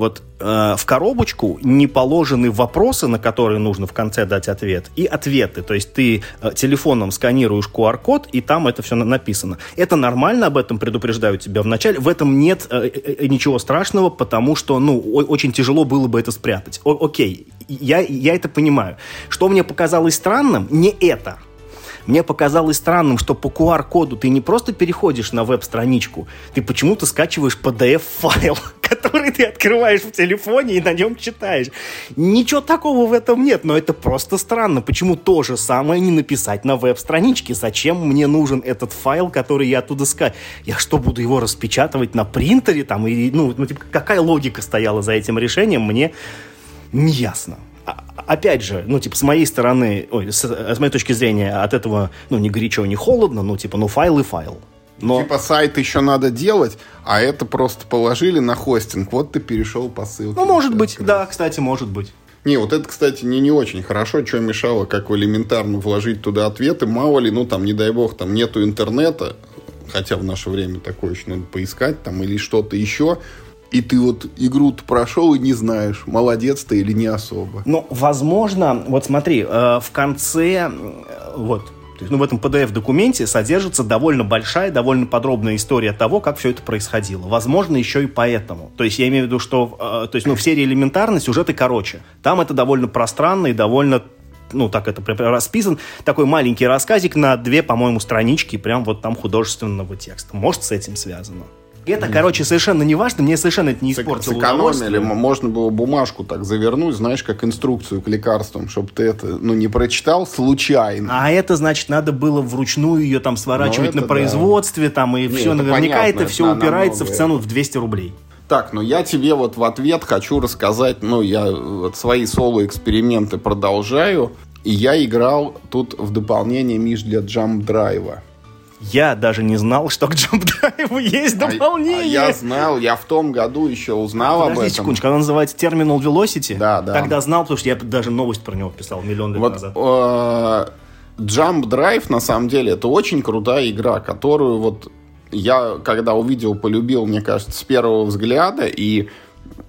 вот э, в коробочку не положены вопросы, на которые нужно в конце дать ответ, и ответы. То есть ты э, телефоном сканируешь QR-код, и там это все написано. Это нормально, об этом предупреждаю тебя вначале. В этом нет э, э, э ничего страшного, потому что, ну, очень тяжело было бы это спрятать. О окей, я, я это понимаю. Что мне показалось странным, не это – мне показалось странным, что по QR-коду ты не просто переходишь на веб-страничку, ты почему-то скачиваешь PDF-файл, который ты открываешь в телефоне и на нем читаешь. Ничего такого в этом нет, но это просто странно. Почему то же самое не написать на веб-страничке? Зачем мне нужен этот файл, который я оттуда скачиваю? Я что, буду его распечатывать на принтере? Там, и, ну, ну, типа, какая логика стояла за этим решением, мне не ясно. Опять же, ну, типа, с моей стороны, ой, с, с моей точки зрения, от этого, ну, ни горячо, ни холодно, ну, типа, ну, файл и файл. Но... Типа сайт еще надо делать, а это просто положили на хостинг. Вот ты перешел по ссылке. Ну, может быть, да, кстати, может быть. Не, вот это, кстати, не, не очень хорошо. Что мешало, как элементарно вложить туда ответы? Мало ли, ну, там, не дай бог, там нету интернета, хотя в наше время такое еще надо поискать, там, или что-то еще и ты вот игру прошел и не знаешь, молодец ты или не особо. Ну, возможно, вот смотри, э, в конце, э, вот, ну, в этом PDF-документе содержится довольно большая, довольно подробная история того, как все это происходило. Возможно, еще и поэтому. То есть, я имею в виду, что э, то есть, ну, в серии «Элементарно» сюжеты короче. Там это довольно пространно и довольно ну, так это расписан, такой маленький рассказик на две, по-моему, странички, прям вот там художественного текста. Может, с этим связано. Это, короче, совершенно не важно, мне совершенно это не испортило Сэкономили, можно было бумажку так завернуть, знаешь, как инструкцию к лекарствам, чтобы ты это, ну, не прочитал случайно. А это, значит, надо было вручную ее там сворачивать ну, на производстве, да. там, и не, все, это наверняка понятно, это все упирается в цену в 200 рублей. Так, ну я тебе вот в ответ хочу рассказать, ну я вот свои соло-эксперименты продолжаю, и я играл тут в дополнение, Миш, для Drive. Я даже не знал, что к Jump Drive есть дополнение. А, а я знал, я в том году еще узнал Подожди об этом. секундочку, она называется Terminal Velocity? Да, да. Тогда знал, потому что я даже новость про него писал миллион лет вот, назад. Э, Jump Drive, на самом деле, это очень крутая игра, которую вот я, когда увидел, полюбил, мне кажется, с первого взгляда, и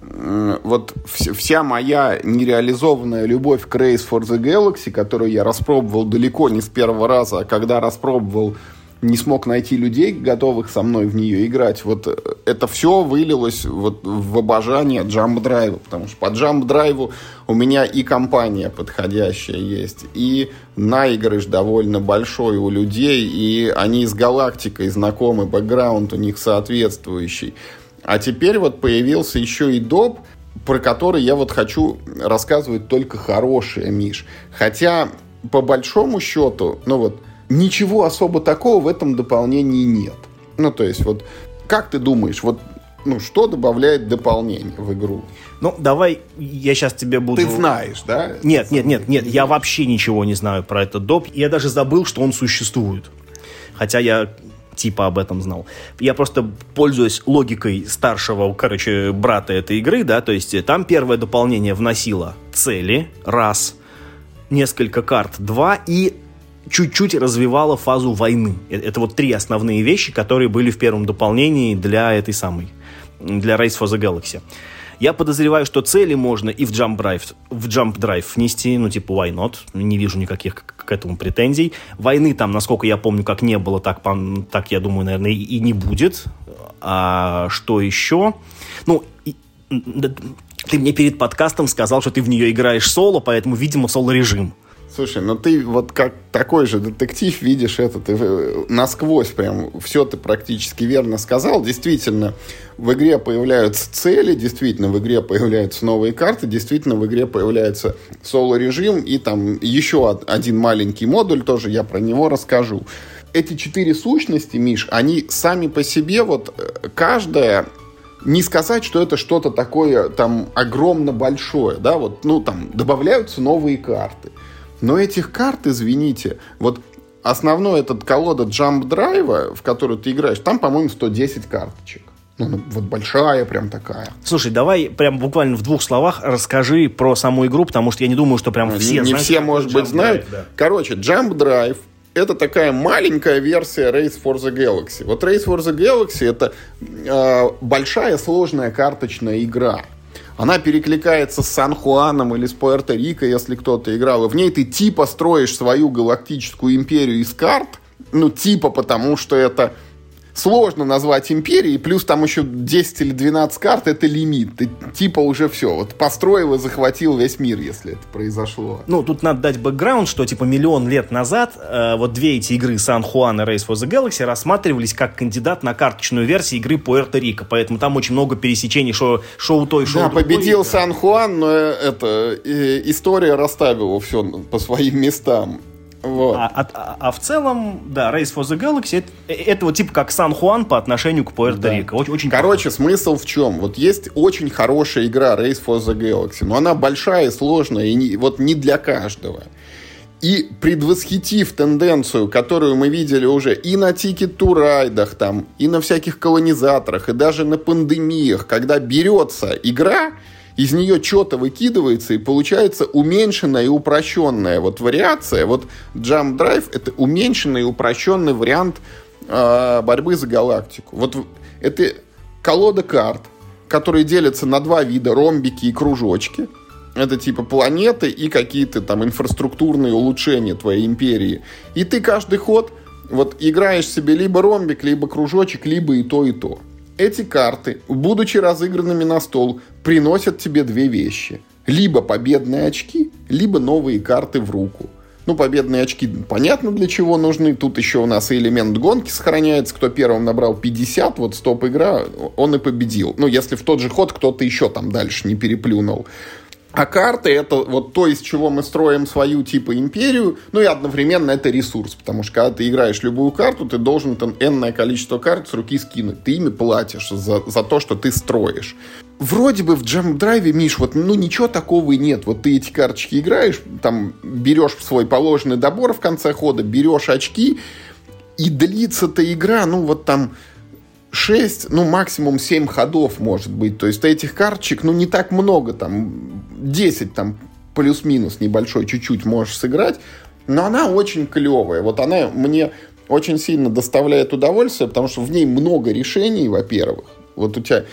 вот вся моя нереализованная любовь к Race for the Galaxy, которую я распробовал далеко не с первого раза, а когда распробовал не смог найти людей, готовых со мной в нее играть. Вот э, это все вылилось вот в обожание Drive, потому что по Drive у меня и компания подходящая есть, и наигрыш довольно большой у людей, и они с галактикой знакомы, бэкграунд у них соответствующий. А теперь вот появился еще и доп, про который я вот хочу рассказывать только хорошее, Миш. Хотя, по большому счету, ну вот, ничего особо такого в этом дополнении нет. Ну, то есть, вот, как ты думаешь, вот, ну, что добавляет дополнение в игру? Ну, давай, я сейчас тебе буду... Ты знаешь, да? Нет, нет, нет, нет, я вообще ничего не знаю про этот доп. Я даже забыл, что он существует. Хотя я типа об этом знал. Я просто пользуюсь логикой старшего, короче, брата этой игры, да, то есть там первое дополнение вносило цели, раз, несколько карт, два, и чуть-чуть развивала фазу войны. Э, это вот три основные вещи, которые были в первом дополнении для этой самой, для Race for the Galaxy. Я подозреваю, что цели можно и в Jump Drive, в Jump Drive внести, ну, типа, why not? Не вижу никаких к этому претензий. Войны там, насколько я помню, как не было, так, так я думаю, наверное, и не будет. А что еще? Ну, и, ты мне перед подкастом сказал, что ты в нее играешь соло, поэтому, видимо, соло-режим. Слушай, ну ты вот как такой же детектив видишь это, ты э, насквозь прям все ты практически верно сказал. Действительно, в игре появляются цели, действительно, в игре появляются новые карты, действительно, в игре появляется соло-режим и там еще один маленький модуль тоже, я про него расскажу. Эти четыре сущности, Миш, они сами по себе, вот э, каждая не сказать, что это что-то такое там огромно большое, да, вот, ну, там добавляются новые карты. Но этих карт, извините, вот основной этот колода Jump Drive, в которую ты играешь, там, по-моему, 110 карточек. Ну, ну, вот большая прям такая. Слушай, давай прям буквально в двух словах расскажи про саму игру, потому что я не думаю, что прям все не, не знают. все, может быть, знают. Drive, да. Короче, Jump Drive это такая маленькая версия Race for the Galaxy. Вот Race for the Galaxy это э, большая сложная карточная игра. Она перекликается с Сан-Хуаном или с Пуэрто-Рико, если кто-то играл. И в ней ты типа строишь свою галактическую империю из карт. Ну, типа потому, что это сложно назвать империей, плюс там еще 10 или 12 карт, это лимит. Ты типа уже все, вот построил и захватил весь мир, если это произошло. Ну, тут надо дать бэкграунд, что типа миллион лет назад э, вот две эти игры Сан Хуан и Race for the Galaxy рассматривались как кандидат на карточную версию игры Пуэрто-Рико, поэтому там очень много пересечений шоу, шоу той, шоу Да, победил Сан Хуан, но это э, история расставила все по своим местам. Вот. А, а, а в целом, да, Race for the Galaxy это, это вот типа как Сан-Хуан по отношению к Пуэрто-Рико. Да. Очень, очень Короче, похож. смысл в чем? Вот есть очень хорошая игра Race for the Galaxy, но она большая, сложная и не, вот не для каждого. И предвосхитив тенденцию, которую мы видели уже и на тикет-турайдах, там, и на всяких колонизаторах, и даже на пандемиях, когда берется игра, из нее что-то выкидывается, и получается уменьшенная и упрощенная вот вариация. Вот Jump Drive — это уменьшенный и упрощенный вариант э, борьбы за галактику. Вот это колода карт, которые делятся на два вида — ромбики и кружочки. Это типа планеты и какие-то там инфраструктурные улучшения твоей империи. И ты каждый ход вот играешь себе либо ромбик, либо кружочек, либо и то, и то. Эти карты, будучи разыгранными на стол, приносят тебе две вещи. Либо победные очки, либо новые карты в руку. Ну, победные очки, понятно, для чего нужны. Тут еще у нас и элемент гонки сохраняется. Кто первым набрал 50, вот стоп-игра, он и победил. Ну, если в тот же ход кто-то еще там дальше не переплюнул. А карты это вот то, из чего мы строим свою типа империю, ну и одновременно это ресурс, потому что когда ты играешь любую карту, ты должен там энное количество карт с руки скинуть. Ты ими платишь за, за то, что ты строишь. Вроде бы в Jump Drive, Миш, вот ну ничего такого и нет. Вот ты эти карточки играешь, там берешь свой положенный добор в конце хода, берешь очки, и длится-то игра, ну вот там 6, ну, максимум 7 ходов, может быть. То есть этих карточек, ну, не так много, там, 10, там, плюс-минус небольшой чуть-чуть можешь сыграть, но она очень клевая. Вот она мне очень сильно доставляет удовольствие, потому что в ней много решений, во-первых. Вот у тебя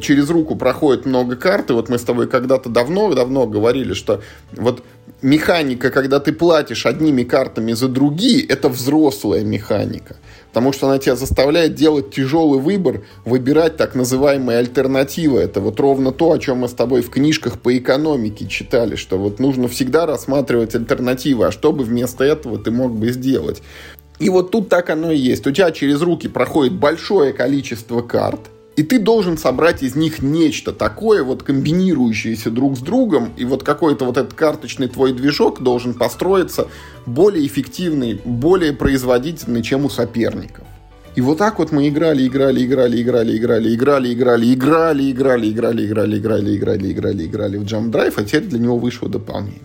через руку проходит много карт, и вот мы с тобой когда-то давно-давно говорили, что вот механика, когда ты платишь одними картами за другие, это взрослая механика. Потому что она тебя заставляет делать тяжелый выбор, выбирать так называемые альтернативы. Это вот ровно то, о чем мы с тобой в книжках по экономике читали, что вот нужно всегда рассматривать альтернативы, а что бы вместо этого ты мог бы сделать. И вот тут так оно и есть. У тебя через руки проходит большое количество карт – и ты должен собрать из них нечто такое, вот комбинирующееся друг с другом, и вот какой-то вот этот карточный твой движок должен построиться более эффективный, более производительный, чем у соперников. И вот так вот мы играли, играли, играли, играли, играли, играли, играли, играли, играли, играли, играли, играли, играли, играли, играли в Jump Drive, а теперь для него вышло дополнение.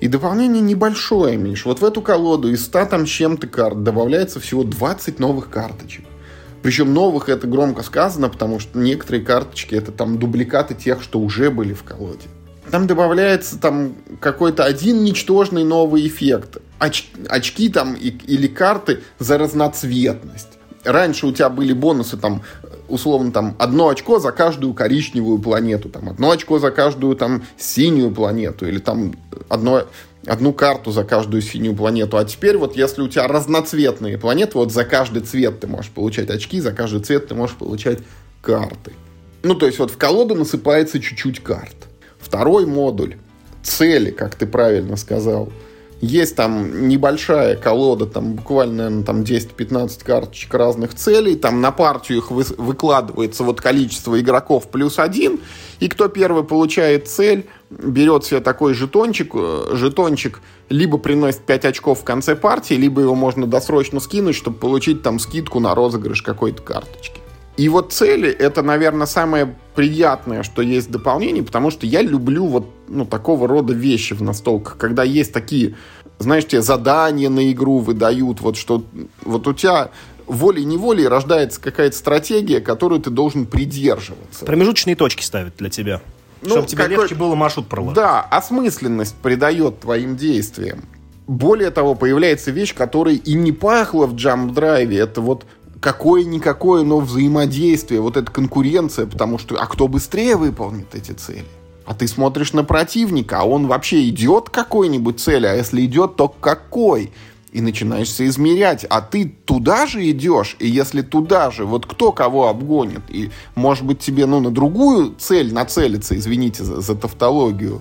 И дополнение небольшое, Миш. Вот в эту колоду из 100 там чем-то карт добавляется всего 20 новых карточек. Причем новых это громко сказано, потому что некоторые карточки это там дубликаты тех, что уже были в колоде. Там добавляется там какой-то один ничтожный новый эффект. Оч очки там и, или карты за разноцветность. Раньше у тебя были бонусы там условно там одно очко за каждую коричневую планету, там одно очко за каждую там синюю планету или там одно одну карту за каждую синюю планету. А теперь вот если у тебя разноцветные планеты, вот за каждый цвет ты можешь получать очки, за каждый цвет ты можешь получать карты. Ну, то есть вот в колоду насыпается чуть-чуть карт. Второй модуль. Цели, как ты правильно сказал. Есть там небольшая колода, там буквально, наверное, там 10-15 карточек разных целей. Там на партию их вы, выкладывается вот количество игроков плюс один. И кто первый получает цель, берет себе такой жетончик, э, жетончик либо приносит 5 очков в конце партии, либо его можно досрочно скинуть, чтобы получить там скидку на розыгрыш какой-то карточки. И вот цели — это, наверное, самое приятное, что есть в дополнении, потому что я люблю вот ну, такого рода вещи в настолках, когда есть такие, знаешь, тебе задания на игру выдают, вот что вот у тебя волей-неволей рождается какая-то стратегия, которую ты должен придерживаться. Промежуточные точки ставят для тебя. Ну, чтобы тебе какой... легче было маршрут проложить. Да, осмысленность придает твоим действиям. Более того, появляется вещь, которая и не пахла в джамп-драйве. Это вот какое-никакое, но взаимодействие, вот эта конкуренция, потому что а кто быстрее выполнит эти цели? А ты смотришь на противника, а он вообще идет к какой-нибудь цели, а если идет, то какой? и начинаешь измерять, а ты туда же идешь, и если туда же, вот кто кого обгонит, и может быть тебе ну, на другую цель нацелиться, извините за, за тавтологию.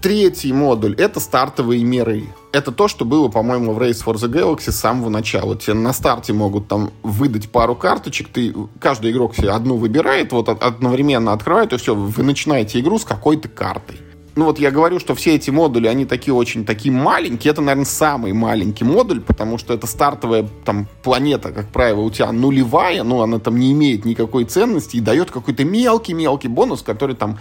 Третий модуль — это стартовые миры. Это то, что было, по-моему, в Race for the Galaxy с самого начала. Тебе на старте могут там выдать пару карточек, ты, каждый игрок себе одну выбирает, вот одновременно открывает, и все, вы начинаете игру с какой-то картой ну вот я говорю, что все эти модули, они такие очень такие маленькие. Это, наверное, самый маленький модуль, потому что это стартовая там планета, как правило, у тебя нулевая, ну она там не имеет никакой ценности и дает какой-то мелкий-мелкий бонус, который там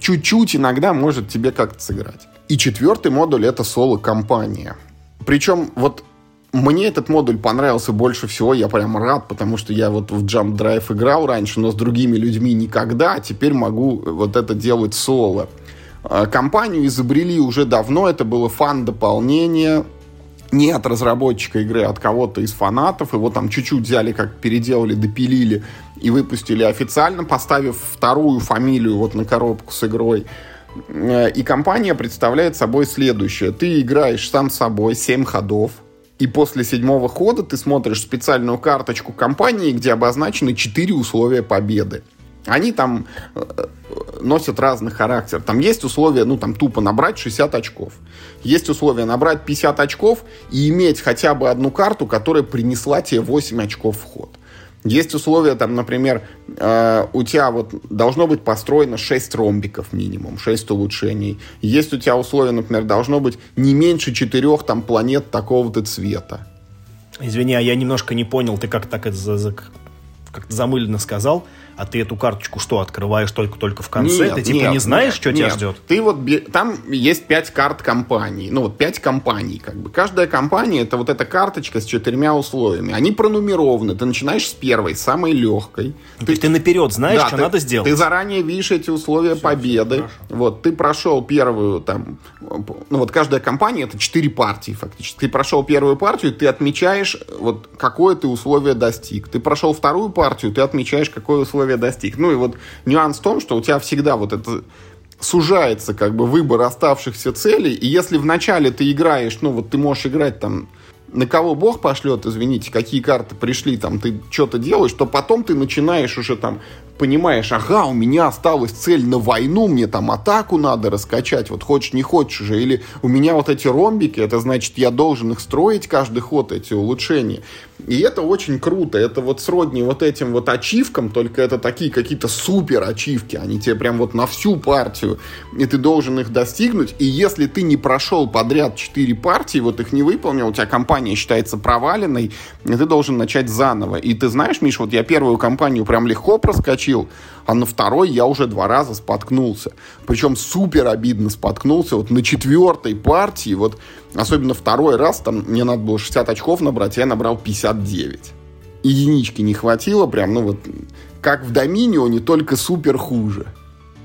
чуть-чуть иногда может тебе как-то сыграть. И четвертый модуль это соло-компания. Причем вот мне этот модуль понравился больше всего, я прям рад, потому что я вот в Jump Drive играл раньше, но с другими людьми никогда, а теперь могу вот это делать соло. А, компанию изобрели уже давно, это было фан-дополнение, не от разработчика игры, а от кого-то из фанатов. Его там чуть-чуть взяли, как переделали, допилили и выпустили официально, поставив вторую фамилию вот на коробку с игрой. Э, и компания представляет собой следующее. Ты играешь сам собой 7 ходов, и после седьмого хода ты смотришь специальную карточку компании, где обозначены 4 условия победы. Они там э, носят разный характер. Там есть условия, ну, там тупо набрать 60 очков. Есть условия набрать 50 очков и иметь хотя бы одну карту, которая принесла тебе 8 очков в ход. Есть условия, там, например, э, у тебя вот должно быть построено 6 ромбиков минимум, 6 улучшений. Есть у тебя условия, например, должно быть не меньше 4 там планет такого-то цвета. Извини, а я немножко не понял, ты как так это за, за, как-то замыленно сказал а ты эту карточку что, открываешь только-только в конце? Нет, ты типа нет, не знаешь, нет, что нет. тебя ждет? Ты вот, там есть пять карт компаний. Ну вот пять компаний как бы. Каждая компания это вот эта карточка с четырьмя условиями. Они пронумерованы. Ты начинаешь с первой, самой легкой. Ты, ты наперед знаешь, да, что ты, надо сделать. Ты заранее видишь эти условия все, победы. Все вот ты прошел первую там, ну вот каждая компания это четыре партии фактически. Ты прошел первую партию, ты отмечаешь вот какое ты условие достиг. Ты прошел вторую партию, ты отмечаешь какое условие достиг. Ну и вот нюанс в том, что у тебя всегда вот это сужается как бы выбор оставшихся целей, и если вначале ты играешь, ну вот ты можешь играть там на кого Бог пошлет, извините, какие карты пришли, там, ты что-то делаешь, то потом ты начинаешь уже там, понимаешь, ага, у меня осталась цель на войну, мне там атаку надо раскачать, вот хочешь, не хочешь уже, или у меня вот эти ромбики, это значит, я должен их строить каждый ход, эти улучшения. И это очень круто. Это вот сродни вот этим вот ачивкам, только это такие какие-то супер ачивки. Они тебе прям вот на всю партию. И ты должен их достигнуть. И если ты не прошел подряд 4 партии, вот их не выполнил, у тебя компания считается проваленной, и ты должен начать заново. И ты знаешь, Миш, вот я первую компанию прям легко проскочил, а на второй я уже два раза споткнулся. Причем супер обидно споткнулся. Вот на четвертой партии, вот особенно второй раз, там мне надо было 60 очков набрать, я набрал 59. Единички не хватило, прям, ну вот, как в Доминионе, только супер хуже.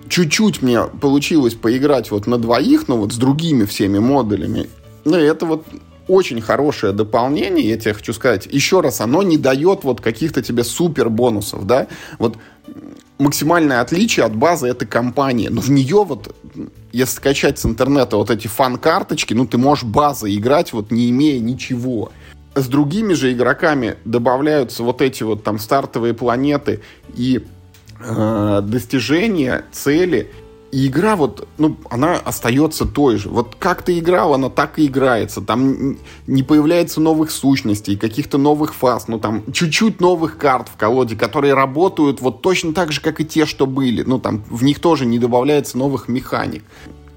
Чуть-чуть мне получилось поиграть вот на двоих, но вот с другими всеми модулями. Ну, это вот очень хорошее дополнение, я тебе хочу сказать. Еще раз, оно не дает вот каких-то тебе супер бонусов, да. Вот максимальное отличие от базы это компания. Но в нее вот, если скачать с интернета вот эти фан-карточки, ну ты можешь базы играть вот не имея ничего. С другими же игроками добавляются вот эти вот там стартовые планеты и э, достижения, цели. И игра вот, ну, она остается той же. Вот как ты играл, она так и играется. Там не появляется новых сущностей, каких-то новых фаз, ну, там, чуть-чуть новых карт в колоде, которые работают вот точно так же, как и те, что были. Ну, там, в них тоже не добавляется новых механик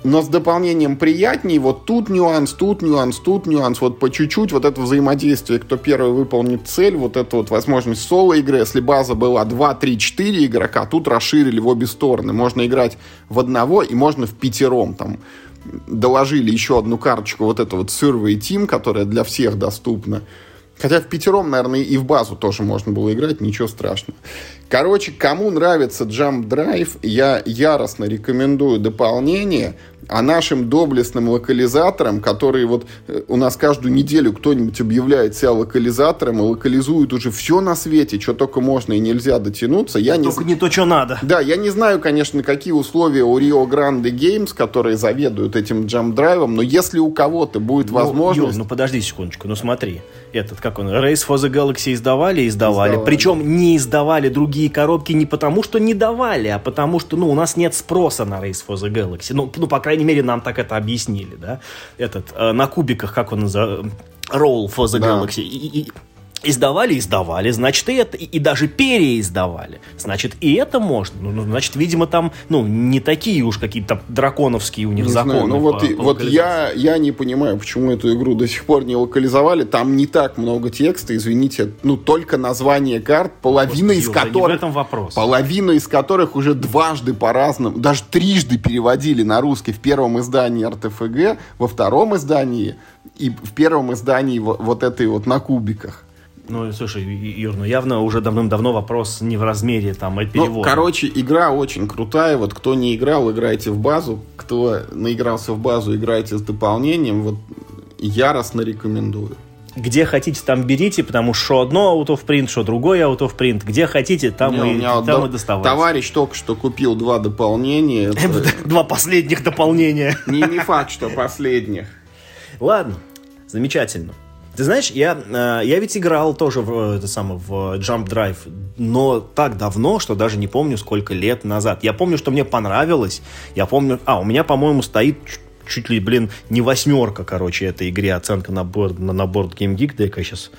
но с дополнением приятней. Вот тут нюанс, тут нюанс, тут нюанс. Вот по чуть-чуть вот это взаимодействие, кто первый выполнит цель, вот это вот возможность соло-игры. Если база была 2, 3, 4 игрока, тут расширили в обе стороны. Можно играть в одного и можно в пятером. Там доложили еще одну карточку, вот это вот Survey Team, которая для всех доступна. Хотя в пятером, наверное, и в базу тоже можно было играть, ничего страшного. Короче, кому нравится Jump Drive, я яростно рекомендую дополнение а нашим доблестным локализаторам, которые вот э, у нас каждую неделю кто-нибудь объявляет себя локализатором и локализует уже все на свете, что только можно и нельзя дотянуться. Я только не, не то, что надо. Да, я не знаю, конечно, какие условия у Rio Grande Games, которые заведуют этим джамп-драйвом, но если у кого-то будет ну, возможность... Юр, ну подожди секундочку, ну смотри. Этот, как он, Race for the Galaxy издавали издавали. издавали. Причем не издавали другие коробки не потому, что не давали, а потому что, ну, у нас нет спроса на Race for the Galaxy. Ну, ну по крайней мере, нам так это объяснили, да, этот, э, на кубиках, как он называется, Roll for the Galaxy. Да. И, и, Издавали, издавали, значит, и это, и, и даже переиздавали. Значит, и это можно. Ну, ну, значит, видимо, там, ну, не такие уж какие-то драконовские у них не законы. Знаю, ну, вот, по, и, по вот я, я не понимаю, почему эту игру до сих пор не локализовали. Там не так много текста, извините. Ну, только название карт, половина Господи, из которых... этом вопрос. Половина из которых уже дважды по-разному, даже трижды переводили на русский в первом издании РТФГ, во втором издании и в первом издании вот, вот этой вот на кубиках. Ну, слушай, Юр, ну явно уже давным-давно вопрос не в размере там и перевода. Ну, короче, игра очень крутая. Вот кто не играл, играйте в базу. Кто наигрался в базу, играйте с дополнением. Вот яростно рекомендую. Где хотите, там берите, потому что одно out of print, что другое out of print. Где хотите, там, не, и, там до... и доставайте. Товарищ только что купил два дополнения. Два последних дополнения. Не, не факт, что последних. Ладно, замечательно. Ты знаешь, я, э, я ведь играл тоже в, это самое, в Jump Drive, но так давно, что даже не помню, сколько лет назад. Я помню, что мне понравилось. Я помню... А, у меня, по-моему, стоит чуть ли, блин, не восьмерка, короче, этой игре оценка на на, на борт Game Geek. Дай-ка я сейчас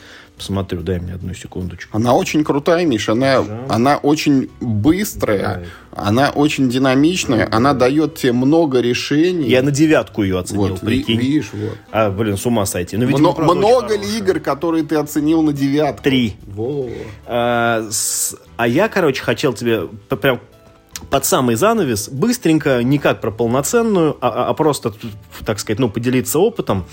посмотрю, дай мне одну секундочку. Она очень крутая, Миша. Она, она очень быстрая, Давай. она очень динамичная, она дает тебе много решений. Я на девятку ее оценил, вот, прикинь. Видишь, вот. А, блин, с ума сойти. Ну, видимо, Мно, много ли игр, которые ты оценил на девятку? Три. Во. А, с, а я, короче, хотел тебе прям под самый занавес, быстренько, не как про полноценную, а, а, а просто, так сказать, ну, поделиться опытом.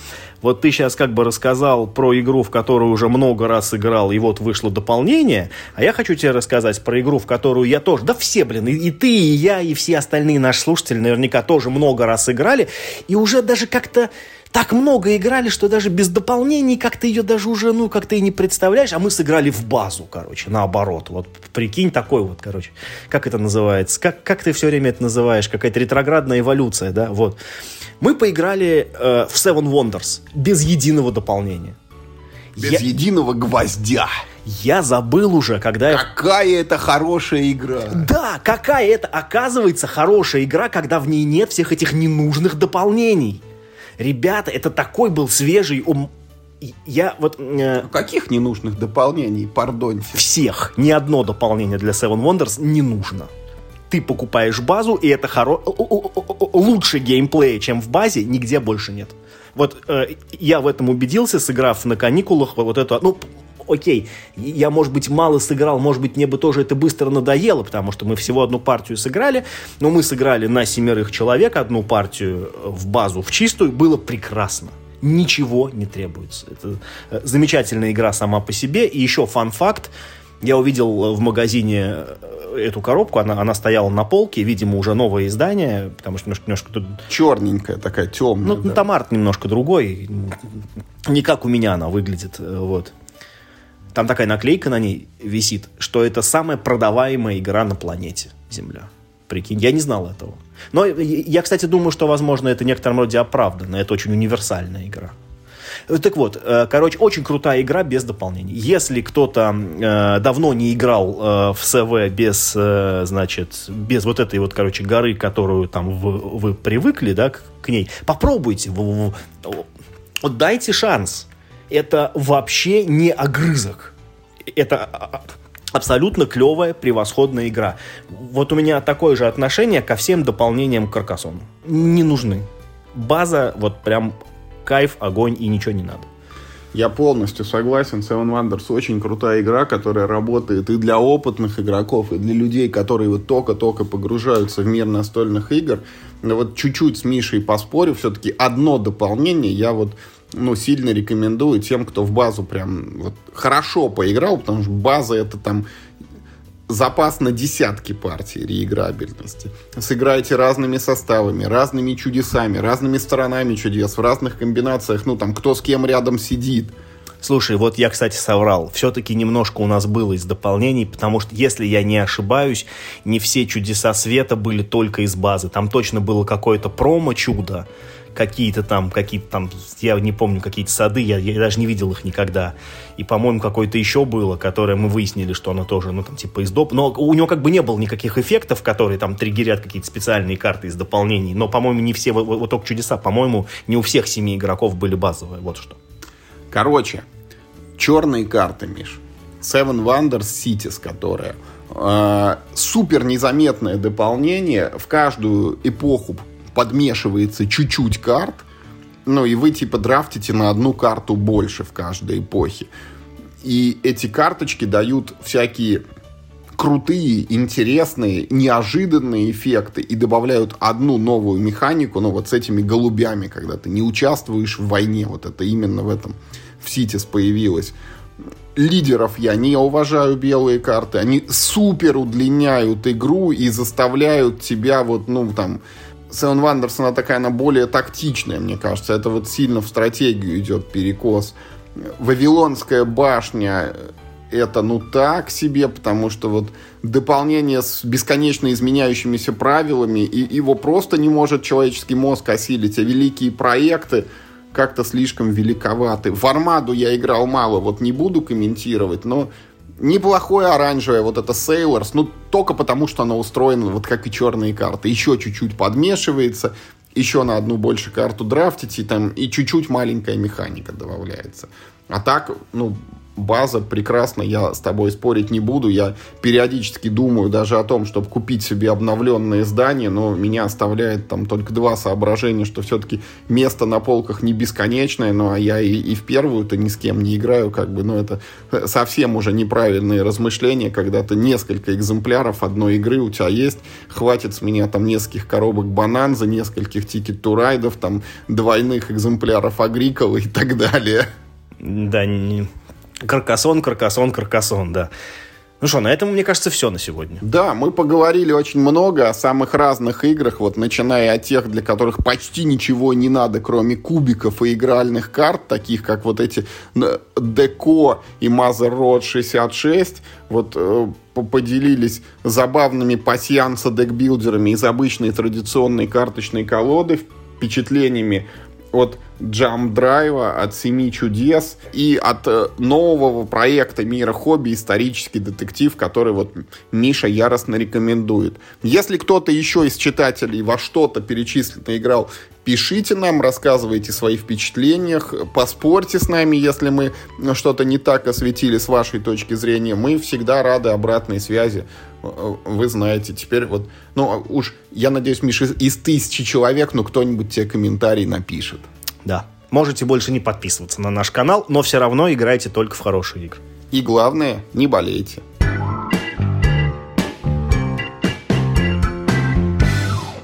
Вот ты сейчас как бы рассказал про игру, в которую уже много раз играл, и вот вышло дополнение, а я хочу тебе рассказать про игру, в которую я тоже, да все, блин, и, и ты, и я, и все остальные наши слушатели наверняка тоже много раз играли, и уже даже как-то так много играли, что даже без дополнений как-то ее даже уже, ну, как-то и не представляешь. А мы сыграли в базу, короче, наоборот. Вот прикинь, такой вот, короче. Как это называется? Как, как ты все время это называешь? Какая-то ретроградная эволюция, да? Вот. Мы поиграли э, в Seven Wonders без единого дополнения. Без я... единого гвоздя. Я забыл уже, когда Какая я... это хорошая игра. Да, какая это, оказывается, хорошая игра, когда в ней нет всех этих ненужных дополнений. Ребята, это такой был свежий ум... Я вот... Э, Каких ненужных дополнений, пардоньте? Всех. Ни одно дополнение для Seven Wonders не нужно. Ты покупаешь базу, и это хоро... лучше геймплея, чем в базе, нигде больше нет. Вот э, я в этом убедился, сыграв на каникулах вот это... Ну, окей, я, может быть, мало сыграл, может быть, мне бы тоже это быстро надоело, потому что мы всего одну партию сыграли, но мы сыграли на семерых человек одну партию в базу, в чистую, было прекрасно. Ничего не требуется. Это э, замечательная игра сама по себе. И еще фан-факт. Я увидел в магазине э, эту коробку, она, она стояла на полке, видимо, уже новое издание, потому что немножко... немножко тут... Черненькая такая, темная. Ну, да. там арт немножко другой, не как у меня она выглядит, э, вот. Там такая наклейка на ней висит, что это самая продаваемая игра на планете Земля. Прикинь, я не знал этого. Но я, кстати, думаю, что, возможно, это в некотором роде оправдано. Это очень универсальная игра. Так вот, э, короче, очень крутая игра без дополнений. Если кто-то э, давно не играл э, в СВ без, э, значит, без вот этой вот, короче, горы, которую там вы, вы привыкли, да, к, к ней, попробуйте, вот дайте шанс это вообще не огрызок. Это а, а, абсолютно клевая, превосходная игра. Вот у меня такое же отношение ко всем дополнениям к Каркасону. Не нужны. База, вот прям кайф, огонь и ничего не надо. Я полностью согласен. Seven Wonders очень крутая игра, которая работает и для опытных игроков, и для людей, которые вот только-только погружаются в мир настольных игр. Но вот чуть-чуть с Мишей поспорю, все-таки одно дополнение я вот ну, сильно рекомендую тем, кто в базу прям вот, хорошо поиграл, потому что база это там запас на десятки партий реиграбельности. Сыграйте разными составами, разными чудесами, разными сторонами чудес, в разных комбинациях, ну, там, кто с кем рядом сидит. Слушай, вот я, кстати, соврал. Все-таки немножко у нас было из дополнений, потому что, если я не ошибаюсь, не все чудеса света были только из базы. Там точно было какое-то промо-чудо, какие-то там, какие-то там, я не помню, какие-то сады, я, я даже не видел их никогда. И, по-моему, какое-то еще было, которое мы выяснили, что оно тоже, ну, там, типа из доп. Но у него как бы не было никаких эффектов, которые там триггерят какие-то специальные карты из дополнений. Но, по-моему, не все, вот, вот только чудеса, по-моему, не у всех семи игроков были базовые. Вот что. Короче, черные карты, Миш. Seven Wonders Cities, которая э, супер незаметное дополнение в каждую эпоху подмешивается чуть-чуть карт, ну и вы типа драфтите на одну карту больше в каждой эпохе. И эти карточки дают всякие крутые, интересные, неожиданные эффекты и добавляют одну новую механику, ну вот с этими голубями, когда ты не участвуешь в войне, вот это именно в этом в Ситис появилось. Лидеров я не уважаю белые карты, они супер удлиняют игру и заставляют тебя вот, ну там, Seven Wonders, она такая, она более тактичная, мне кажется. Это вот сильно в стратегию идет перекос. Вавилонская башня это ну так себе, потому что вот дополнение с бесконечно изменяющимися правилами, и его просто не может человеческий мозг осилить, а великие проекты, как-то слишком великоваты. В Армаду я играл мало, вот не буду комментировать, но неплохое оранжевое, вот это Sailors, ну, только потому, что оно устроено вот как и черные карты. Еще чуть-чуть подмешивается, еще на одну больше карту драфтите, там, и чуть-чуть маленькая механика добавляется. А так, ну, база прекрасна, я с тобой спорить не буду. Я периодически думаю даже о том, чтобы купить себе обновленное издание, но меня оставляет там только два соображения, что все-таки место на полках не бесконечное, ну а я и, и в первую-то ни с кем не играю, как бы, ну это совсем уже неправильные размышления, когда ты несколько экземпляров одной игры у тебя есть, хватит с меня там нескольких коробок Bohnanza нескольких Ticket to Ride ов, там двойных экземпляров агрикола и так далее. Да, не, Каркасон, каркасон, каркасон, да. Ну что, на этом, мне кажется, все на сегодня. Да, мы поговорили очень много о самых разных играх, вот начиная от тех, для которых почти ничего не надо, кроме кубиков и игральных карт, таких как вот эти Деко и Mother Road 66, вот э, поделились забавными пассианса декбилдерами из обычной традиционной карточной колоды, впечатлениями от Jump Drive, от Семи чудес и от э, нового проекта Мира Хобби исторический детектив, который вот Миша яростно рекомендует. Если кто-то еще из читателей во что-то перечисленно играл, пишите нам, рассказывайте свои впечатления, поспорьте с нами, если мы что-то не так осветили с вашей точки зрения. Мы всегда рады обратной связи. Э, вы знаете, теперь вот, ну уж, я надеюсь, Миша, из тысячи человек, ну кто-нибудь тебе комментарий напишет. Да. Можете больше не подписываться на наш канал, но все равно играйте только в хорошие игры. И главное, не болейте.